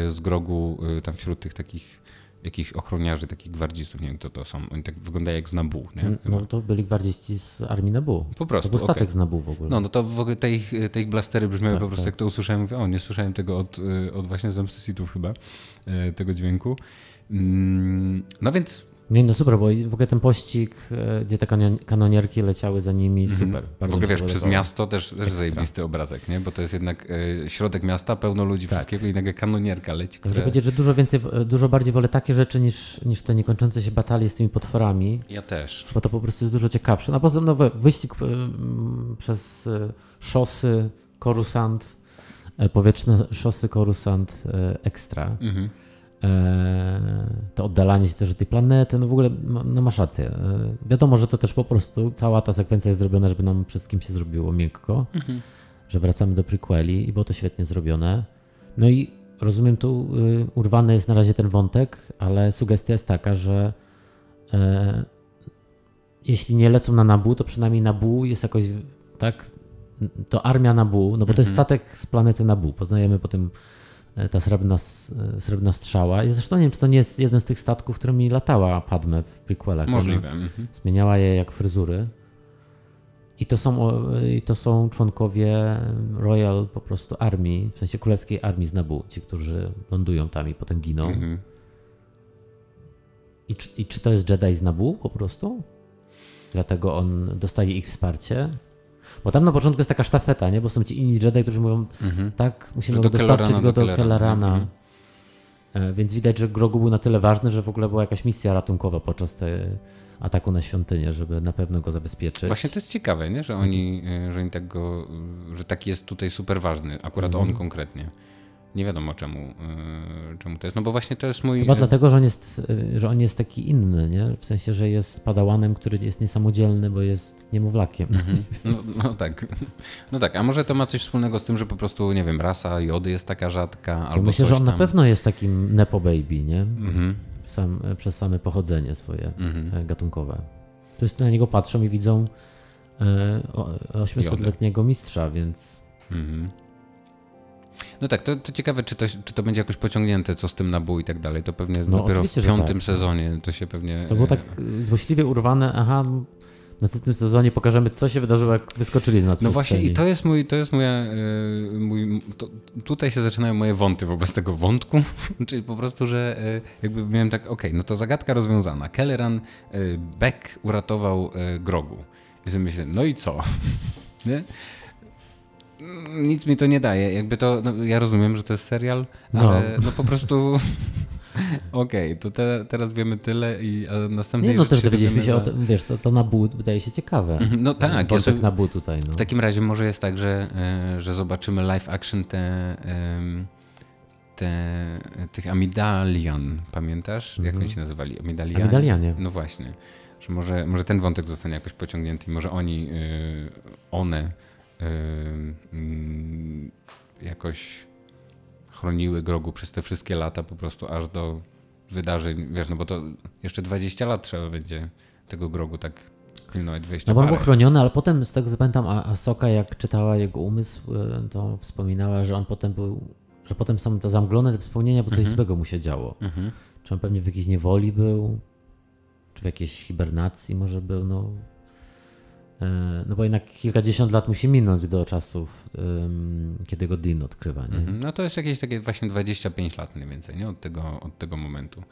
z grogu tam wśród tych takich jakichś ochroniarzy, takich gwardzistów, nie wiem kto to są. Oni tak wyglądają jak z Nabu, nie? No to byli gwardziści z armii Nabu. Po prostu, To był statek okej. z Nabu w ogóle. No, no to w ogóle te ich, te ich blastery brzmiały Tak, po prostu, tak. jak to usłyszałem, mówię, o, nie słyszałem tego od, y, od właśnie Zemsty Sithów chyba, y, tego dźwięku. Mm, No więc Nie, no super, bo w ogóle ten pościg, e, gdzie te kanonierki leciały za nimi, super. Mhm. w Bardzo ogóle wiesz, przez miasto też, też zajebisty obrazek, nie? Bo to jest jednak y, środek miasta, pełno ludzi, wszystkiego i nagle kanonierka leci, która... powiedzieć, że dużo więcej, e, dużo bardziej wolę takie rzeczy niż, niż te niekończące się batalie z tymi potworami, Ja też. bo to po prostu jest dużo ciekawsze. No poza tym no, wy- wyścig e, przez e, szosy, Korusant, e, powietrzne szosy Korusant e, Extra. Mhm. E, to oddalanie się też od tej planety, no w ogóle no masz rację. E, wiadomo, że to też po prostu cała ta sekwencja jest zrobiona, żeby nam wszystkim się zrobiło miękko, że wracamy do prequeli i było to świetnie zrobione. No i rozumiem, tu y, urwany jest na razie ten wątek, ale sugestia jest taka, że e, jeśli nie lecą na Nabu, to przynajmniej Nabu jest jakoś tak, to armia Nabu, no bo to jest statek z planety Nabu. Poznajemy potem e, ta srebrna, e, srebrna strzała. I zresztą nie wiem, czy to nie jest jeden z tych statków, którymi latała Padme w prequelach. Możliwe. Mhm. Zmieniała je jak fryzury. I to są, i to są członkowie Royal po prostu armii, w sensie królewskiej armii z Nabu, ci, którzy lądują tam i potem giną. Mhm. I, czy, I czy to jest Jedi z Nabu po prostu? Dlatego on dostaje ich wsparcie? Bo tam na początku jest taka sztafeta, nie? Bo są ci inni Jedi, którzy mówią, Mhm. tak, musimy go do dostarczyć go do. Kellerana. Mhm. E, Więc widać, że Grogu był na tyle ważny, że w ogóle była jakaś misja ratunkowa podczas tej ataku na świątynię, żeby na pewno go zabezpieczyć. Właśnie to jest ciekawe, nie? Że oni, y, że oni tak go, że taki jest tutaj super ważny, akurat Mhm. on konkretnie. Nie wiadomo czemu, y, czemu to jest, no bo właśnie to jest mój... Chyba y, dlatego, że on, jest, y, że on jest taki inny, nie? W sensie, że jest padałanem, który jest niesamodzielny, bo jest niemowlakiem. No, no tak, no tak, a może to ma coś wspólnego z tym, że po prostu, nie wiem, rasa jody jest taka rzadka, Bo albo myślę, coś że on na tam. pewno jest takim nepo baby, nie? Mhm, Sam, e, przez same pochodzenie swoje mhm. e, gatunkowe. To jest na niego patrzą i widzą e, o- 800-letniego mistrza, więc Mhm. No tak, to, to ciekawe, czy to, czy to będzie jakoś pociągnięte, co z tym nabu i tak dalej. To pewnie No, dopiero w piątym tak. sezonie to się pewnie... to było e, tak e, złośliwie urwane, aha, w następnym sezonie pokażemy, co się wydarzyło, jak wyskoczyli z No nadprzestrzeni. właśnie i to jest mój, to jest moja, e, mój, to, tutaj się zaczynają moje wąty wobec tego wątku, *laughs* czyli po prostu, że jakby miałem tak, okej, no to zagadka rozwiązana. Kelleran Beck uratował Grogu. I myślę, no i co? *laughs* Nie? Mm, Nic mi to nie daje. Jakby to, no, ja rozumiem, że to jest serial, No. ale no po prostu *laughs* okej, to te, teraz wiemy tyle i a następnej Nie, no też dowiedzieliśmy się o za- tym, wiesz, to, to Nabu wydaje się ciekawe. Mhm, No tak, ja Wątek sobie, Nabu tutaj, no. w takim razie może jest tak, że, e, że zobaczymy live action te, te, tych Amidalian, pamiętasz? Jak oni się nazywali? Amidalianie? Amidalianie. No właśnie. Że może, może ten wątek zostanie jakoś pociągnięty i może oni, y, one jakoś chroniły Grogu przez te wszystkie lata po prostu aż do wydarzeń, wiesz, no bo to jeszcze 20 lat trzeba będzie tego Grogu tak pilnować, 20 No bo on był chroniony, ale potem z tego co pamiętam, A- Asoka jak czytała jego umysł, y, to wspominała, że on potem był, że potem są te zamglone te wspomnienia, bo coś złego mu się działo. Mhm. Czy on pewnie w jakiejś niewoli był, czy w jakiejś hibernacji może był, no. E, No bo jednak kilkadziesiąt lat musi minąć do czasów, kiedy go Dean odkrywa, nie? Mhm. No to jest jakieś takie właśnie 25 lat mniej więcej, nie? Od tego, od tego momentu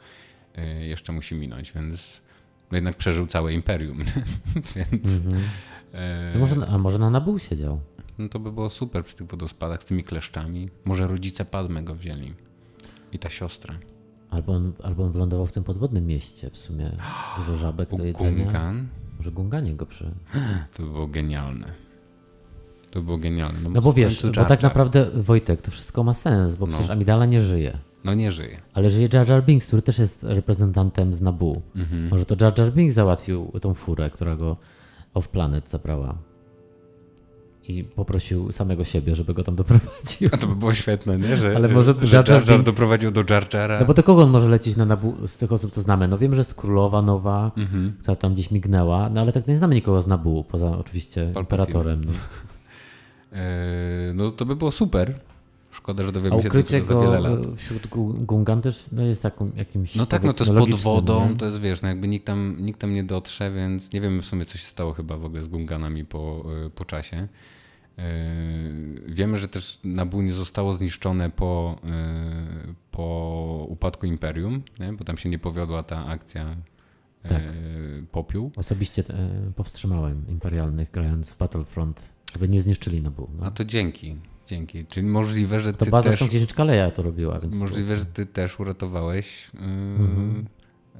y, jeszcze musi minąć, więc no jednak przeżył całe imperium, *laughs* więc Mhm. e, No może, a może na Nabu siedział? no to by było super przy tych wodospadach z tymi kleszczami. Może rodzice Padme go wzięli i ta siostra. Albo on, albo on wylądował w tym podwodnym mieście w sumie. Dużo żabek do jedzenia. Gungan, Może Gunganie go przy... to by było genialne. To by było genialne. No bo w wiesz, bo Jar tak Jar. naprawdę Wojtek, to wszystko ma sens, bo No. przecież Amidala nie żyje. No nie żyje. Ale żyje Jar Jar Binks, który też jest reprezentantem z Nabu. Mhm. Może to Jar Jar Binks załatwił tą furę, która go off planet zabrała. I poprosił samego siebie, żeby go tam doprowadził. A to by było świetne, nie? Że, Ale może że Jar Jar Jar doprowadził do Jar Jara. No bo do kogo on może lecieć na Nabu z tych osób, co znamy? No wiem, że jest królowa nowa, Mhm. która tam gdzieś mignęła, no ale tak nie znamy nikogo z Nabu, poza oczywiście Palpatine. imperatorem. No. Eee, *laughs* no to by było super. Szkoda, że A dowiemy się ukrycie tego za wiele lat. wśród Gu- Gungan też no, jest taką, jakimś No tak, no to jest pod wodą, nie? to jest wiesz, no jakby nikt tam, nikt tam nie dotrze, więc nie wiemy w sumie, co się stało chyba w ogóle z Gunganami po, y, po czasie. Yy, Wiemy, że też Nabu nie zostało zniszczone po, yy, po upadku Imperium, nie? bo tam się nie powiodła ta akcja Tak. popiół. Osobiście e, powstrzymałem imperialnych grając w Battlefront, żeby nie zniszczyli Nabu. No. A to dzięki, dzięki. Czyli możliwe, że To ty baza też, księżniczka Leia to robiła, więc możliwe, to, że ty też uratowałeś yy, Mhm.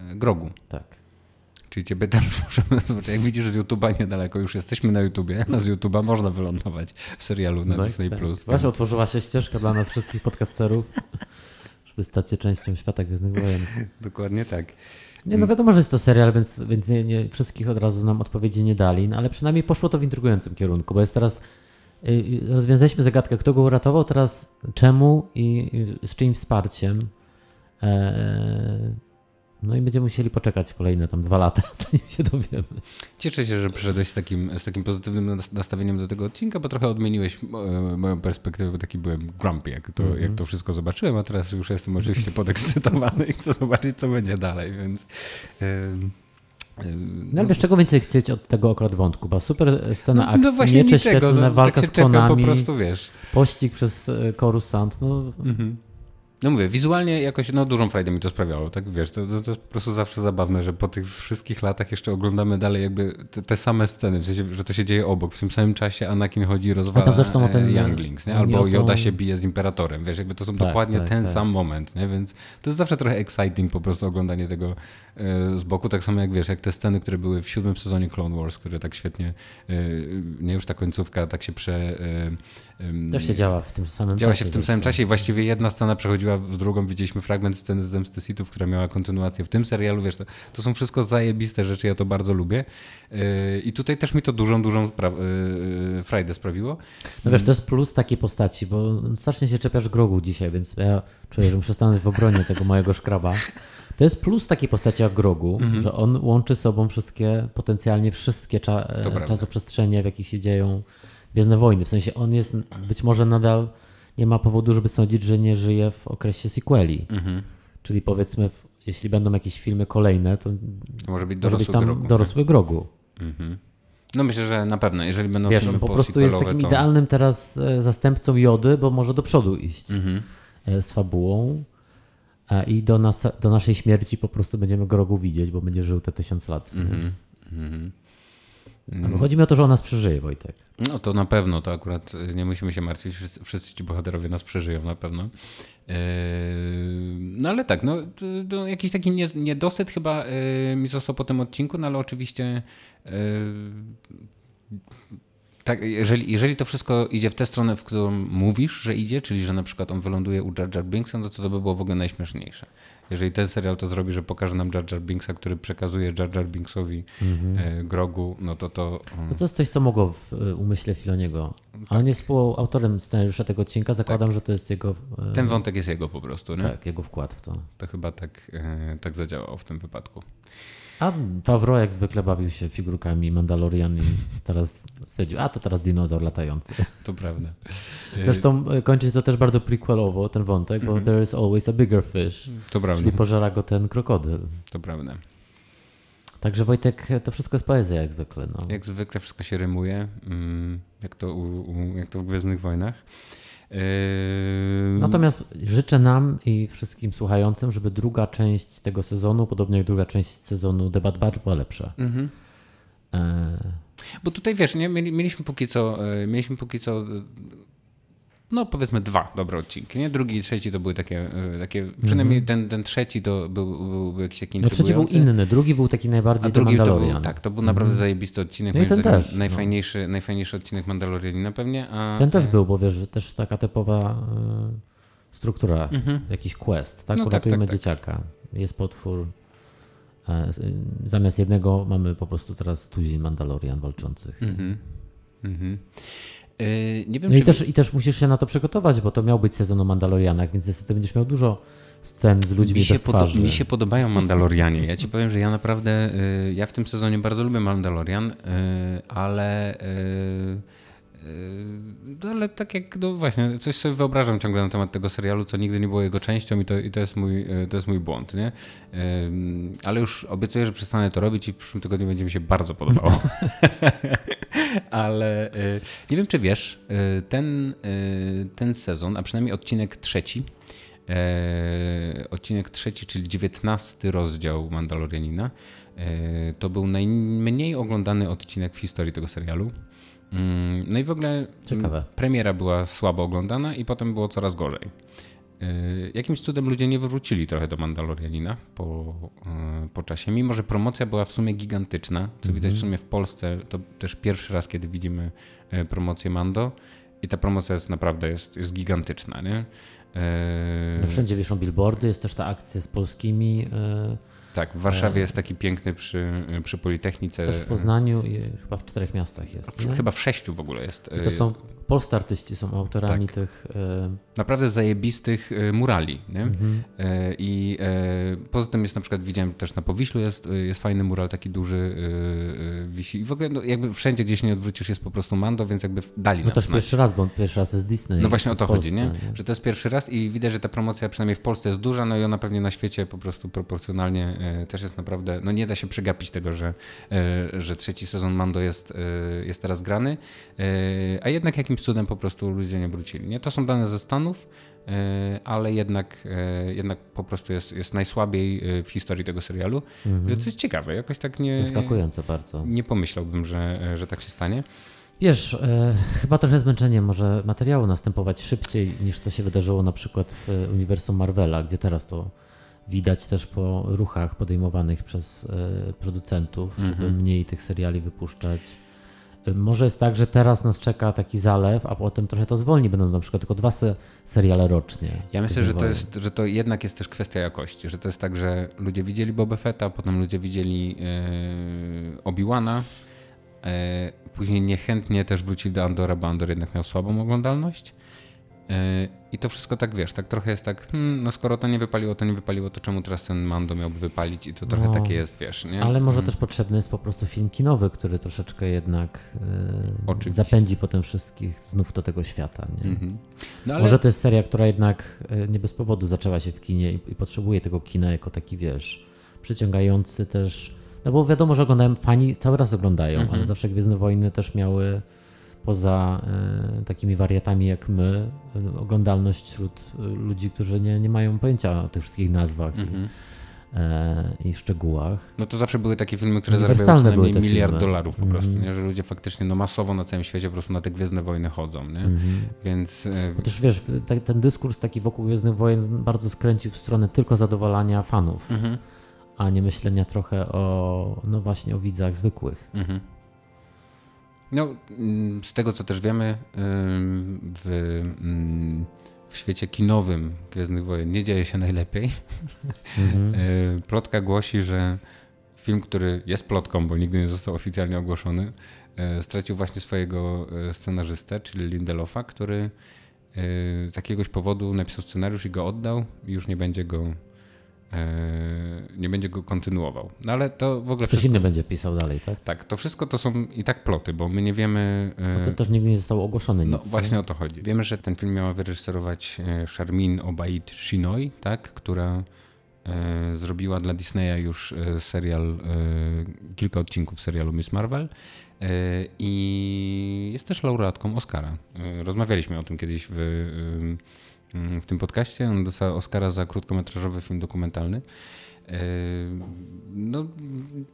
yy, Grogu. tak. Czyli ciebie też *laughs* możemy zobaczyć. Jak widzisz z YouTube'a niedaleko, już jesteśmy na YouTubie, a z YouTube'a można wylądować w serialu na Tak, Disney+. tak. Plus. Właśnie więc- otworzyła się ścieżka dla nas wszystkich podcasterów, *laughs* żeby stać się częścią świata Gwiezdnych Wojen. Dokładnie tak. Nie, no wiadomo, że jest to serial, więc, więc nie, nie, wszystkich od razu nam odpowiedzi nie dali, no ale przynajmniej poszło to w intrygującym kierunku, bo jest teraz, rozwiązaliśmy zagadkę, kto go uratował, teraz czemu i, z czyim wsparciem. E, no i będziemy musieli poczekać kolejne tam dwa lata, *laughs* zanim się dowiemy. Cieszę się, że przyszedłeś z takim, z takim pozytywnym nas- nastawieniem do tego odcinka, bo trochę odmieniłeś e, moją perspektywę, bo taki byłem grumpy, jak to, Mhm. jak to wszystko zobaczyłem, a teraz już jestem oczywiście *laughs* podekscytowany i chcę zobaczyć, co będzie dalej, więc... em, No ale wiesz, czego więcej chcieć od tego akurat wątku, bo super scena akcji, no właśnie miecze niczego, świetlne, no, walka tak się z klonami, po prostu, wiesz. pościg przez e, Coruscant, no No mówię, wizualnie jakoś no, dużą frajdę mi to sprawiało, tak wiesz, to, to, to jest po prostu zawsze zabawne, że po tych wszystkich latach jeszcze oglądamy dalej jakby te, te same sceny, w sensie, że to się dzieje obok. W tym samym czasie Anakin chodzi i rozwala A tam zresztą o ten- e, Younglings, nie? albo tą- Yoda się bije z Imperatorem, wiesz, jakby to są Tak, dokładnie tak, ten tak. sam moment, nie? więc to jest zawsze trochę exciting po prostu oglądanie tego e, z boku, tak samo jak wiesz, jak te sceny, które były w siódmym sezonie Clone Wars, które tak świetnie, e, nie już ta końcówka tak się prze... e, też się działa w tym samym Działa się w tym samym czasie i właściwie jedna scena przechodziła w drugą. Widzieliśmy fragment sceny z Zemsty Sithów, która miała kontynuację w tym serialu. Wiesz, to, to są wszystko zajebiste rzeczy, ja to bardzo lubię. I tutaj też mi to dużą, dużą frajdę sprawiło. No wiesz, to jest plus takiej postaci, bo strasznie się czepiasz grogu dzisiaj, więc ja czuję, że muszę stanąć w obronie tego mojego szkraba. To jest plus takiej postaci jak grogu, Mhm. że on łączy sobą wszystkie, potencjalnie wszystkie cza- e, prawda. czasoprzestrzenie, w jakich się dzieją Gwiezdne Wojny. W sensie on jest, być może nadal nie ma powodu, żeby sądzić, że nie żyje w okresie sequeli. Mhm. Czyli powiedzmy, jeśli będą jakieś filmy kolejne, to może być może być dorosły tam grogu. dorosły grogu. Mhm. No myślę, że na pewno, jeżeli będą Wiesz, filmy on po prostu jest takim to... idealnym teraz e, zastępcą Jody, bo może do przodu iść Mhm. E, z fabułą e, i do, nas, do naszej śmierci po prostu będziemy Grogu widzieć, bo będzie żył te tysiąc lat. Mhm. Mhm. Ale Chodzi mi o to, że on nas przeżyje, Wojtek. No to na pewno, to akurat y, nie musimy się martwić, wszyscy, wszyscy ci bohaterowie nas przeżyją na pewno. Yy, No ale tak, no jakiś taki nie- niedosyt chyba yy, mi został po tym odcinku, no ale oczywiście yy, tak, jeżeli, jeżeli to wszystko idzie w tę stronę, w którą mówisz, że idzie, czyli że na przykład on wyląduje u Jar Jar Binksa, no to to by było w ogóle najśmieszniejsze. Jeżeli ten serial to zrobi, że pokaże nam Jar Jar Binksa, który przekazuje JarJar Binksowi yy, Grogu, no to to... mm, No to jest coś, co mogło w e, umyśle Filoniego. A on jest współautorem scenariusza tego odcinka. Zakładam, że to jest jego, e, Ten wątek jest jego po prostu, nie? tak, jego wkład w to. To chyba tak, e, tak zadziałało w tym wypadku. A Favreau jak zwykle bawił się figurkami Mandalorian i teraz stwierdził, a to teraz dinozaur latający. To prawda. Zresztą e, kończy się to też bardzo prequelowo, ten wątek, bo there is always a bigger fish, To prawda. czyli pożera go ten krokodyl. To prawda. Także Wojtek, to wszystko jest poezja jak zwykle. No. Jak zwykle wszystko się rymuje, mm, jak to, u, u, jak to w Gwiezdnych Wojnach. Natomiast życzę nam i wszystkim słuchającym, żeby druga część tego sezonu, podobnie jak druga część sezonu The Bad Batch była lepsza. mhm. E, Bo tutaj wiesz, nie, mieli, mieliśmy póki co, e, mieliśmy póki co, no powiedzmy dwa dobre odcinki, nie? Drugi i trzeci to były takie, e, takie przynajmniej ten, ten trzeci to był, był, był jakiś taki no trzeci był inny, drugi był taki A najbardziej The drugi to był, tak, to był naprawdę zajebisty odcinek. No i ten też, no. Najfajniejszy, najfajniejszy odcinek Mandalorianina pewnie. A, Ten też był, bo wiesz, że też taka typowa e, struktura, jakiś quest, tak? No tak, Uratujmy tak, tak. dzieciaka. Jest potwór. E, zamiast jednego mamy po prostu teraz tuzin Mandalorian walczących. Mhm. Mhm. Yy, nie wiem, No i też, i też musisz się na to przygotować, bo to miał być sezon o Mandalorianach, więc niestety będziesz miał dużo scen z ludźmi mi się, podo- mi się podobają Mandalorianie. Ja ci powiem, że ja naprawdę, y, ja w tym sezonie bardzo lubię Mandalorian, y, ale ale tak jak, no właśnie, coś sobie wyobrażam ciągle na temat tego serialu, co nigdy nie było jego częścią i to, i to, jest, mój, to jest mój błąd, nie? Ale już obiecuję, że przestanę to robić i w przyszłym tygodniu będzie mi się bardzo podobało. *laughs* ale nie wiem, czy wiesz, ten, ten sezon, a przynajmniej odcinek trzeci, odcinek trzeci, czyli dziewiętnasty rozdział Mandalorianina, to był najmniej oglądany odcinek w historii tego serialu. Mm, no i w ogóle Ciekawe. premiera była słabo oglądana i potem było coraz gorzej. Y, jakimś cudem ludzie nie wywrócili trochę do Mandalorianina po, y, po czasie, mimo że promocja była w sumie gigantyczna, co widać w mhm. sumie w Polsce, to też pierwszy raz, kiedy widzimy y, promocję Mando i ta promocja jest naprawdę jest, jest gigantyczna. Nie? No wszędzie wieszą billboardy, jest też ta akcja z polskimi tak, w Warszawie jest taki piękny przy, przy Politechnice. Też w Poznaniu i chyba w czterech miastach jest. W, chyba w sześciu w ogóle jest. I to są polscy artyści są autorami tak. tych. E... Naprawdę zajebistych e, murali. Nie? Mhm. E, I e, poza tym jest na przykład, widziałem też na Powiślu jest, jest fajny mural taki duży, wisi. I w ogóle no, jakby wszędzie gdzieś nie odwrócisz jest po prostu Mando, więc jakby dali No też znać. pierwszy raz, bo pierwszy raz jest Disney. No właśnie o to Polsce, chodzi, nie? nie? Że to jest pierwszy raz i widać, że ta promocja przynajmniej w Polsce jest duża, no i ona pewnie na świecie po prostu proporcjonalnie też jest naprawdę, no nie da się przegapić tego, że, że trzeci sezon Mando jest, jest teraz grany, a jednak jakimś cudem po prostu ludzie nie wrócili. Nie? To są dane ze Stanów, e, ale jednak, e, jednak po prostu jest, jest najsłabiej e, w historii tego serialu. Mhm. Co jest ciekawe, jakoś tak nie. Zaskakujące bardzo. Nie pomyślałbym, że, że tak się stanie. Wiesz, e, chyba trochę zmęczenie może materiału następować szybciej niż to się wydarzyło na przykład w uniwersum Marvela, gdzie teraz to widać też po ruchach podejmowanych przez producentów, żeby mhm. mniej tych seriali wypuszczać. Może jest tak, że teraz nas czeka taki zalew, a potem trochę to zwolni. Będą na przykład tylko dwa se seriale rocznie. Ja myślę, że to, jest, że to jednak jest też kwestia jakości. Że to jest tak, że ludzie widzieli Boba Fetta, potem ludzie widzieli yy, Obi-Wana, yy, później niechętnie też wrócili do Andora, bo Andor jednak miał słabą oglądalność. E, I to wszystko tak wiesz, tak trochę jest tak, hmm, no skoro to nie wypaliło, to nie wypaliło, to czemu teraz ten Mando miałby wypalić i to trochę no, takie jest, wiesz, nie? Ale może hmm. też potrzebny jest po prostu film kinowy, który troszeczkę jednak yy, zapędzi potem wszystkich znów do tego świata, nie? Mm -hmm. no, ale... Może to jest seria, która jednak e, nie bez powodu zaczęła się w kinie i, i potrzebuje tego kina jako taki, wiesz, przyciągający też, no bo wiadomo, że oglądają, fani cały raz oglądają, mm -hmm. ale zawsze Gwiezdne Wojny też miały poza e, takimi wariatami jak my, e, oglądalność wśród e, ludzi, którzy nie, nie mają pojęcia o tych wszystkich nazwach i, i, szczegółach. No to zawsze były takie filmy, które zarabiały co najmniej miliard filmy. dolarów po prostu, mm-hmm. nie? że ludzie faktycznie no, masowo na całym świecie po prostu na te Gwiezdne Wojny chodzą. Nie? Mm-hmm. Więc... Bo też wiesz, ten dyskurs taki wokół Gwiezdnych Wojen bardzo skręcił w stronę tylko zadowalania fanów, mhm. a nie myślenia trochę o, no właśnie, o widzach zwykłych. Mhm. No, mm, z tego co też wiemy, w, mm, w świecie kinowym Gwiezdnych Wojen nie dzieje się *laughs* najlepiej. Mhm. E, plotka głosi, że film, który jest plotką, bo nigdy nie został oficjalnie ogłoszony, e, stracił właśnie swojego e, scenarzystę, czyli Lindelofa, który z jakiegoś powodu napisał scenariusz i go oddał i już nie będzie go nie będzie go kontynuował. No ale to w ogóle. Ktoś wszystko... inny będzie pisał dalej, tak? Tak, to wszystko to są i tak ploty, bo my nie wiemy. No to też nigdy nie zostało ogłoszone. No nic, właśnie nie? o to chodzi. Wiemy, że ten film miała wyreżyserować e, Charmin Obaid Shinoy, tak, która zrobiła dla Disneya już serial, kilka odcinków serialu Miss Marvel. I jest też laureatką Oscara. Rozmawialiśmy o tym kiedyś w w tym podcaście. On dostał Oscara za krótkometrażowy film dokumentalny. E, no,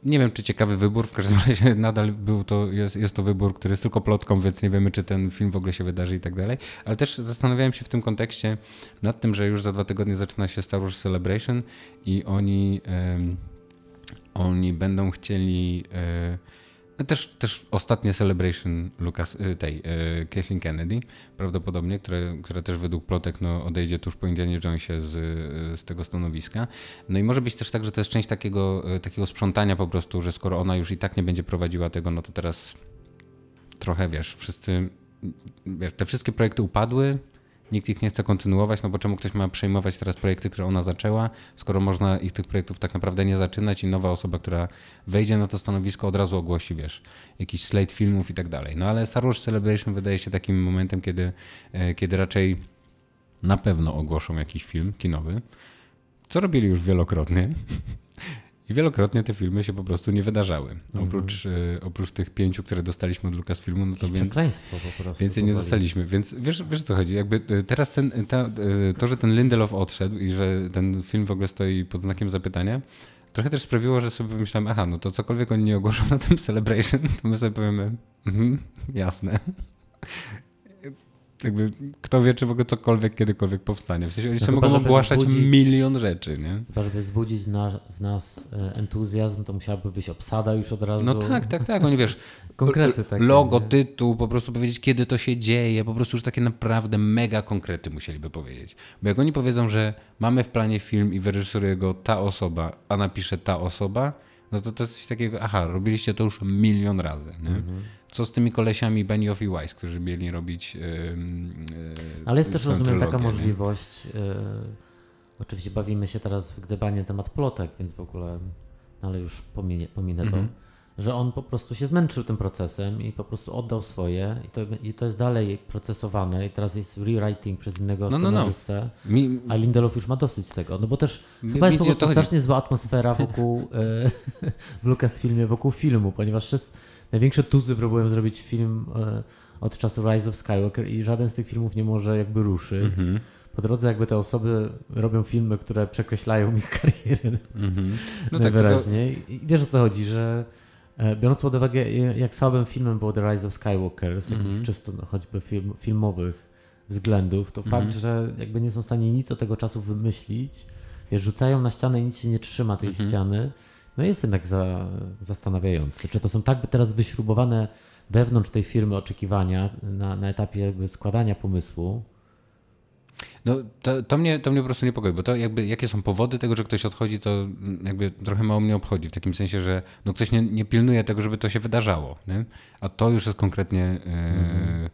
nie wiem, czy ciekawy wybór, w każdym razie *laughs* nadal był to, jest, jest to wybór, który jest tylko plotką, więc nie wiemy, czy ten film w ogóle się wydarzy i tak dalej. Ale też zastanawiałem się w tym kontekście nad tym, że już za dwa tygodnie zaczyna się Star Wars Celebration i oni, um, oni będą chcieli. Um, też, też ostatnie celebration Lucas, y, tej y, Kathleen Kennedy, prawdopodobnie, które, które też według plotek no, odejdzie tuż po Indianie Jonesie z, z tego stanowiska. No i może być też tak, że to jest część takiego, y, takiego sprzątania po prostu, że skoro ona już i tak nie będzie prowadziła tego, no to teraz trochę, wiesz, wszyscy, wiesz, te wszystkie projekty upadły, nikt ich nie chce kontynuować, no bo czemu ktoś ma przejmować teraz projekty, które ona zaczęła, skoro można ich tych projektów tak naprawdę nie zaczynać i nowa osoba, która wejdzie na to stanowisko od razu ogłosi, wiesz, jakiś slate filmów i tak dalej. No ale Star Wars Celebration wydaje się takim momentem, kiedy, e, kiedy raczej na pewno ogłoszą jakiś film kinowy, co robili już wielokrotnie. *laughs* I wielokrotnie te filmy się po prostu nie wydarzały. Mhm. Oprócz, y, oprócz tych pięciu, które dostaliśmy od Lucasfilmu, no to po prostu. Więcej nie dostaliśmy. Więc wiesz, wiesz co chodzi? Jakby y, teraz ten, ta, to, że ten Lindelof odszedł i że ten film w ogóle stoi pod znakiem zapytania, trochę też sprawiło, że sobie pomyślałem, aha, no to cokolwiek oni nie ogłoszą na tym Celebration, to my sobie powiemy, mhm, jasne jakby kto wie, czy w ogóle cokolwiek kiedykolwiek powstanie. W sensie oni no sobie mogą ogłaszać milion rzeczy, nie? Chyba, żeby wzbudzić na, w nas e, entuzjazm, to musiałaby być obsada już od razu. No tak, tak, tak. Oni wiesz, *laughs* konkrety takie, logo, nie? tytuł, po prostu powiedzieć, kiedy to się dzieje, po prostu już takie naprawdę mega konkrety musieliby powiedzieć. Bo jak oni powiedzą, że mamy w planie film i wyreżyseruje go ta osoba, a napisze ta osoba, no to to jest coś takiego, aha, robiliście to już milion razy, nie? Mhm co z tymi kolesiami Benioff i Weiss, którzy mieli robić. Yy, yy, Ale jest też, rozumiem, taka nie? możliwość. Yy, oczywiście bawimy się teraz w gdybanie temat plotek, więc w ogóle, no ale już pominę, pominę to, mhm. Że on po prostu się zmęczył tym procesem i po prostu oddał swoje i to, i to jest dalej procesowane i teraz jest rewriting przez innego no, scenarzystę, no, no. a Lindelof już ma dosyć tego, no bo też mi, chyba jest po prostu strasznie zła atmosfera wokół, *laughs* *laughs* w Lucasfilmie, wokół filmu, ponieważ jest największe tuzy próbują zrobić film e, od czasu Rise of Skywalker i żaden z tych filmów nie może jakby ruszyć. Mm-hmm. Po drodze jakby te osoby robią filmy, które przekreślają ich *laughs* karierę mm-hmm. no najwyraźniej. Tak, tylko... I wiesz o co chodzi, że biorąc pod uwagę jak słabym filmem było The Rise of Skywalker z takich mm-hmm. czysto no, choćby film, filmowych względów, to fakt, że jakby nie są w stanie nic o tego czasu wymyślić, wiesz, rzucają na ścianę i nic się nie trzyma tej ściany, no jest jednak za, zastanawiający. Czy to są tak teraz wyśrubowane wewnątrz tej firmy oczekiwania na, na etapie jakby składania pomysłu? No, to, to, mnie, to mnie po prostu niepokoi, bo to jakby jakie są powody tego, że ktoś odchodzi, to jakby trochę mało mnie obchodzi, w takim sensie, że no ktoś nie, nie pilnuje tego, żeby to się wydarzało, nie? a to już jest konkretnie yy, mm-hmm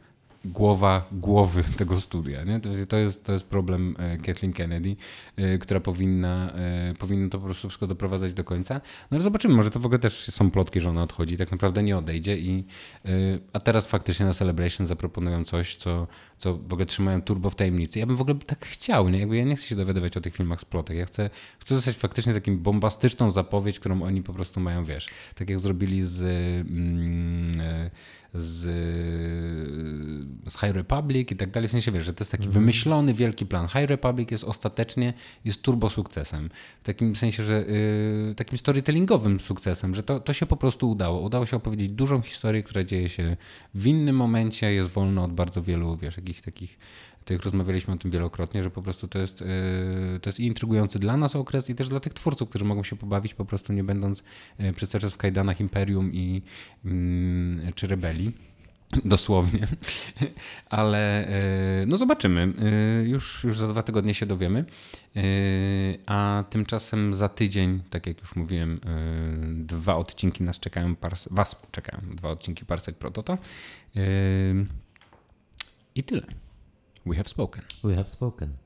głowa głowy *laughs* tego studia. Nie? To, jest, to jest problem e, Kathleen Kennedy, e, która powinna, e, powinna to po prostu wszystko doprowadzać do końca. No ale zobaczymy, może to w ogóle też są plotki, że ona odchodzi, tak naprawdę nie odejdzie. I, a teraz faktycznie na Celebration zaproponują coś, co, co w ogóle trzymają turbo w tajemnicy. Ja bym w ogóle tak chciał, nie? Jakby ja nie chcę się dowiadywać o tych filmach z plotek. Ja chcę, chcę dostać faktycznie taką bombastyczną zapowiedź, którą oni po prostu mają, wiesz, tak jak zrobili z... Mm, z, z High Republic i tak dalej. W sensie wiesz, że to jest taki mhm. wymyślony wielki plan. High Republic jest ostatecznie jest turbo sukcesem. W takim sensie, że yy, takim storytellingowym sukcesem, że to, to się po prostu udało. Udało się opowiedzieć dużą historię, która dzieje się w innym momencie, jest wolna od bardzo wielu, wiesz, jakichś takich tych rozmawialiśmy o tym wielokrotnie, że po prostu to jest, yy, to jest intrygujący dla nas okres i też dla tych twórców, którzy mogą się pobawić po prostu nie będąc yy, przez cały czas w kajdanach Imperium i, mm, czy rebelii. *laughs* Dosłownie, *laughs* ale yy, no zobaczymy. Już, już za dwa tygodnie się dowiemy. A tymczasem za tydzień, tak jak już mówiłem, dwa odcinki nas czekają, was czekają, dwa odcinki Parsek Prototo. I tyle. We have spoken. We have spoken.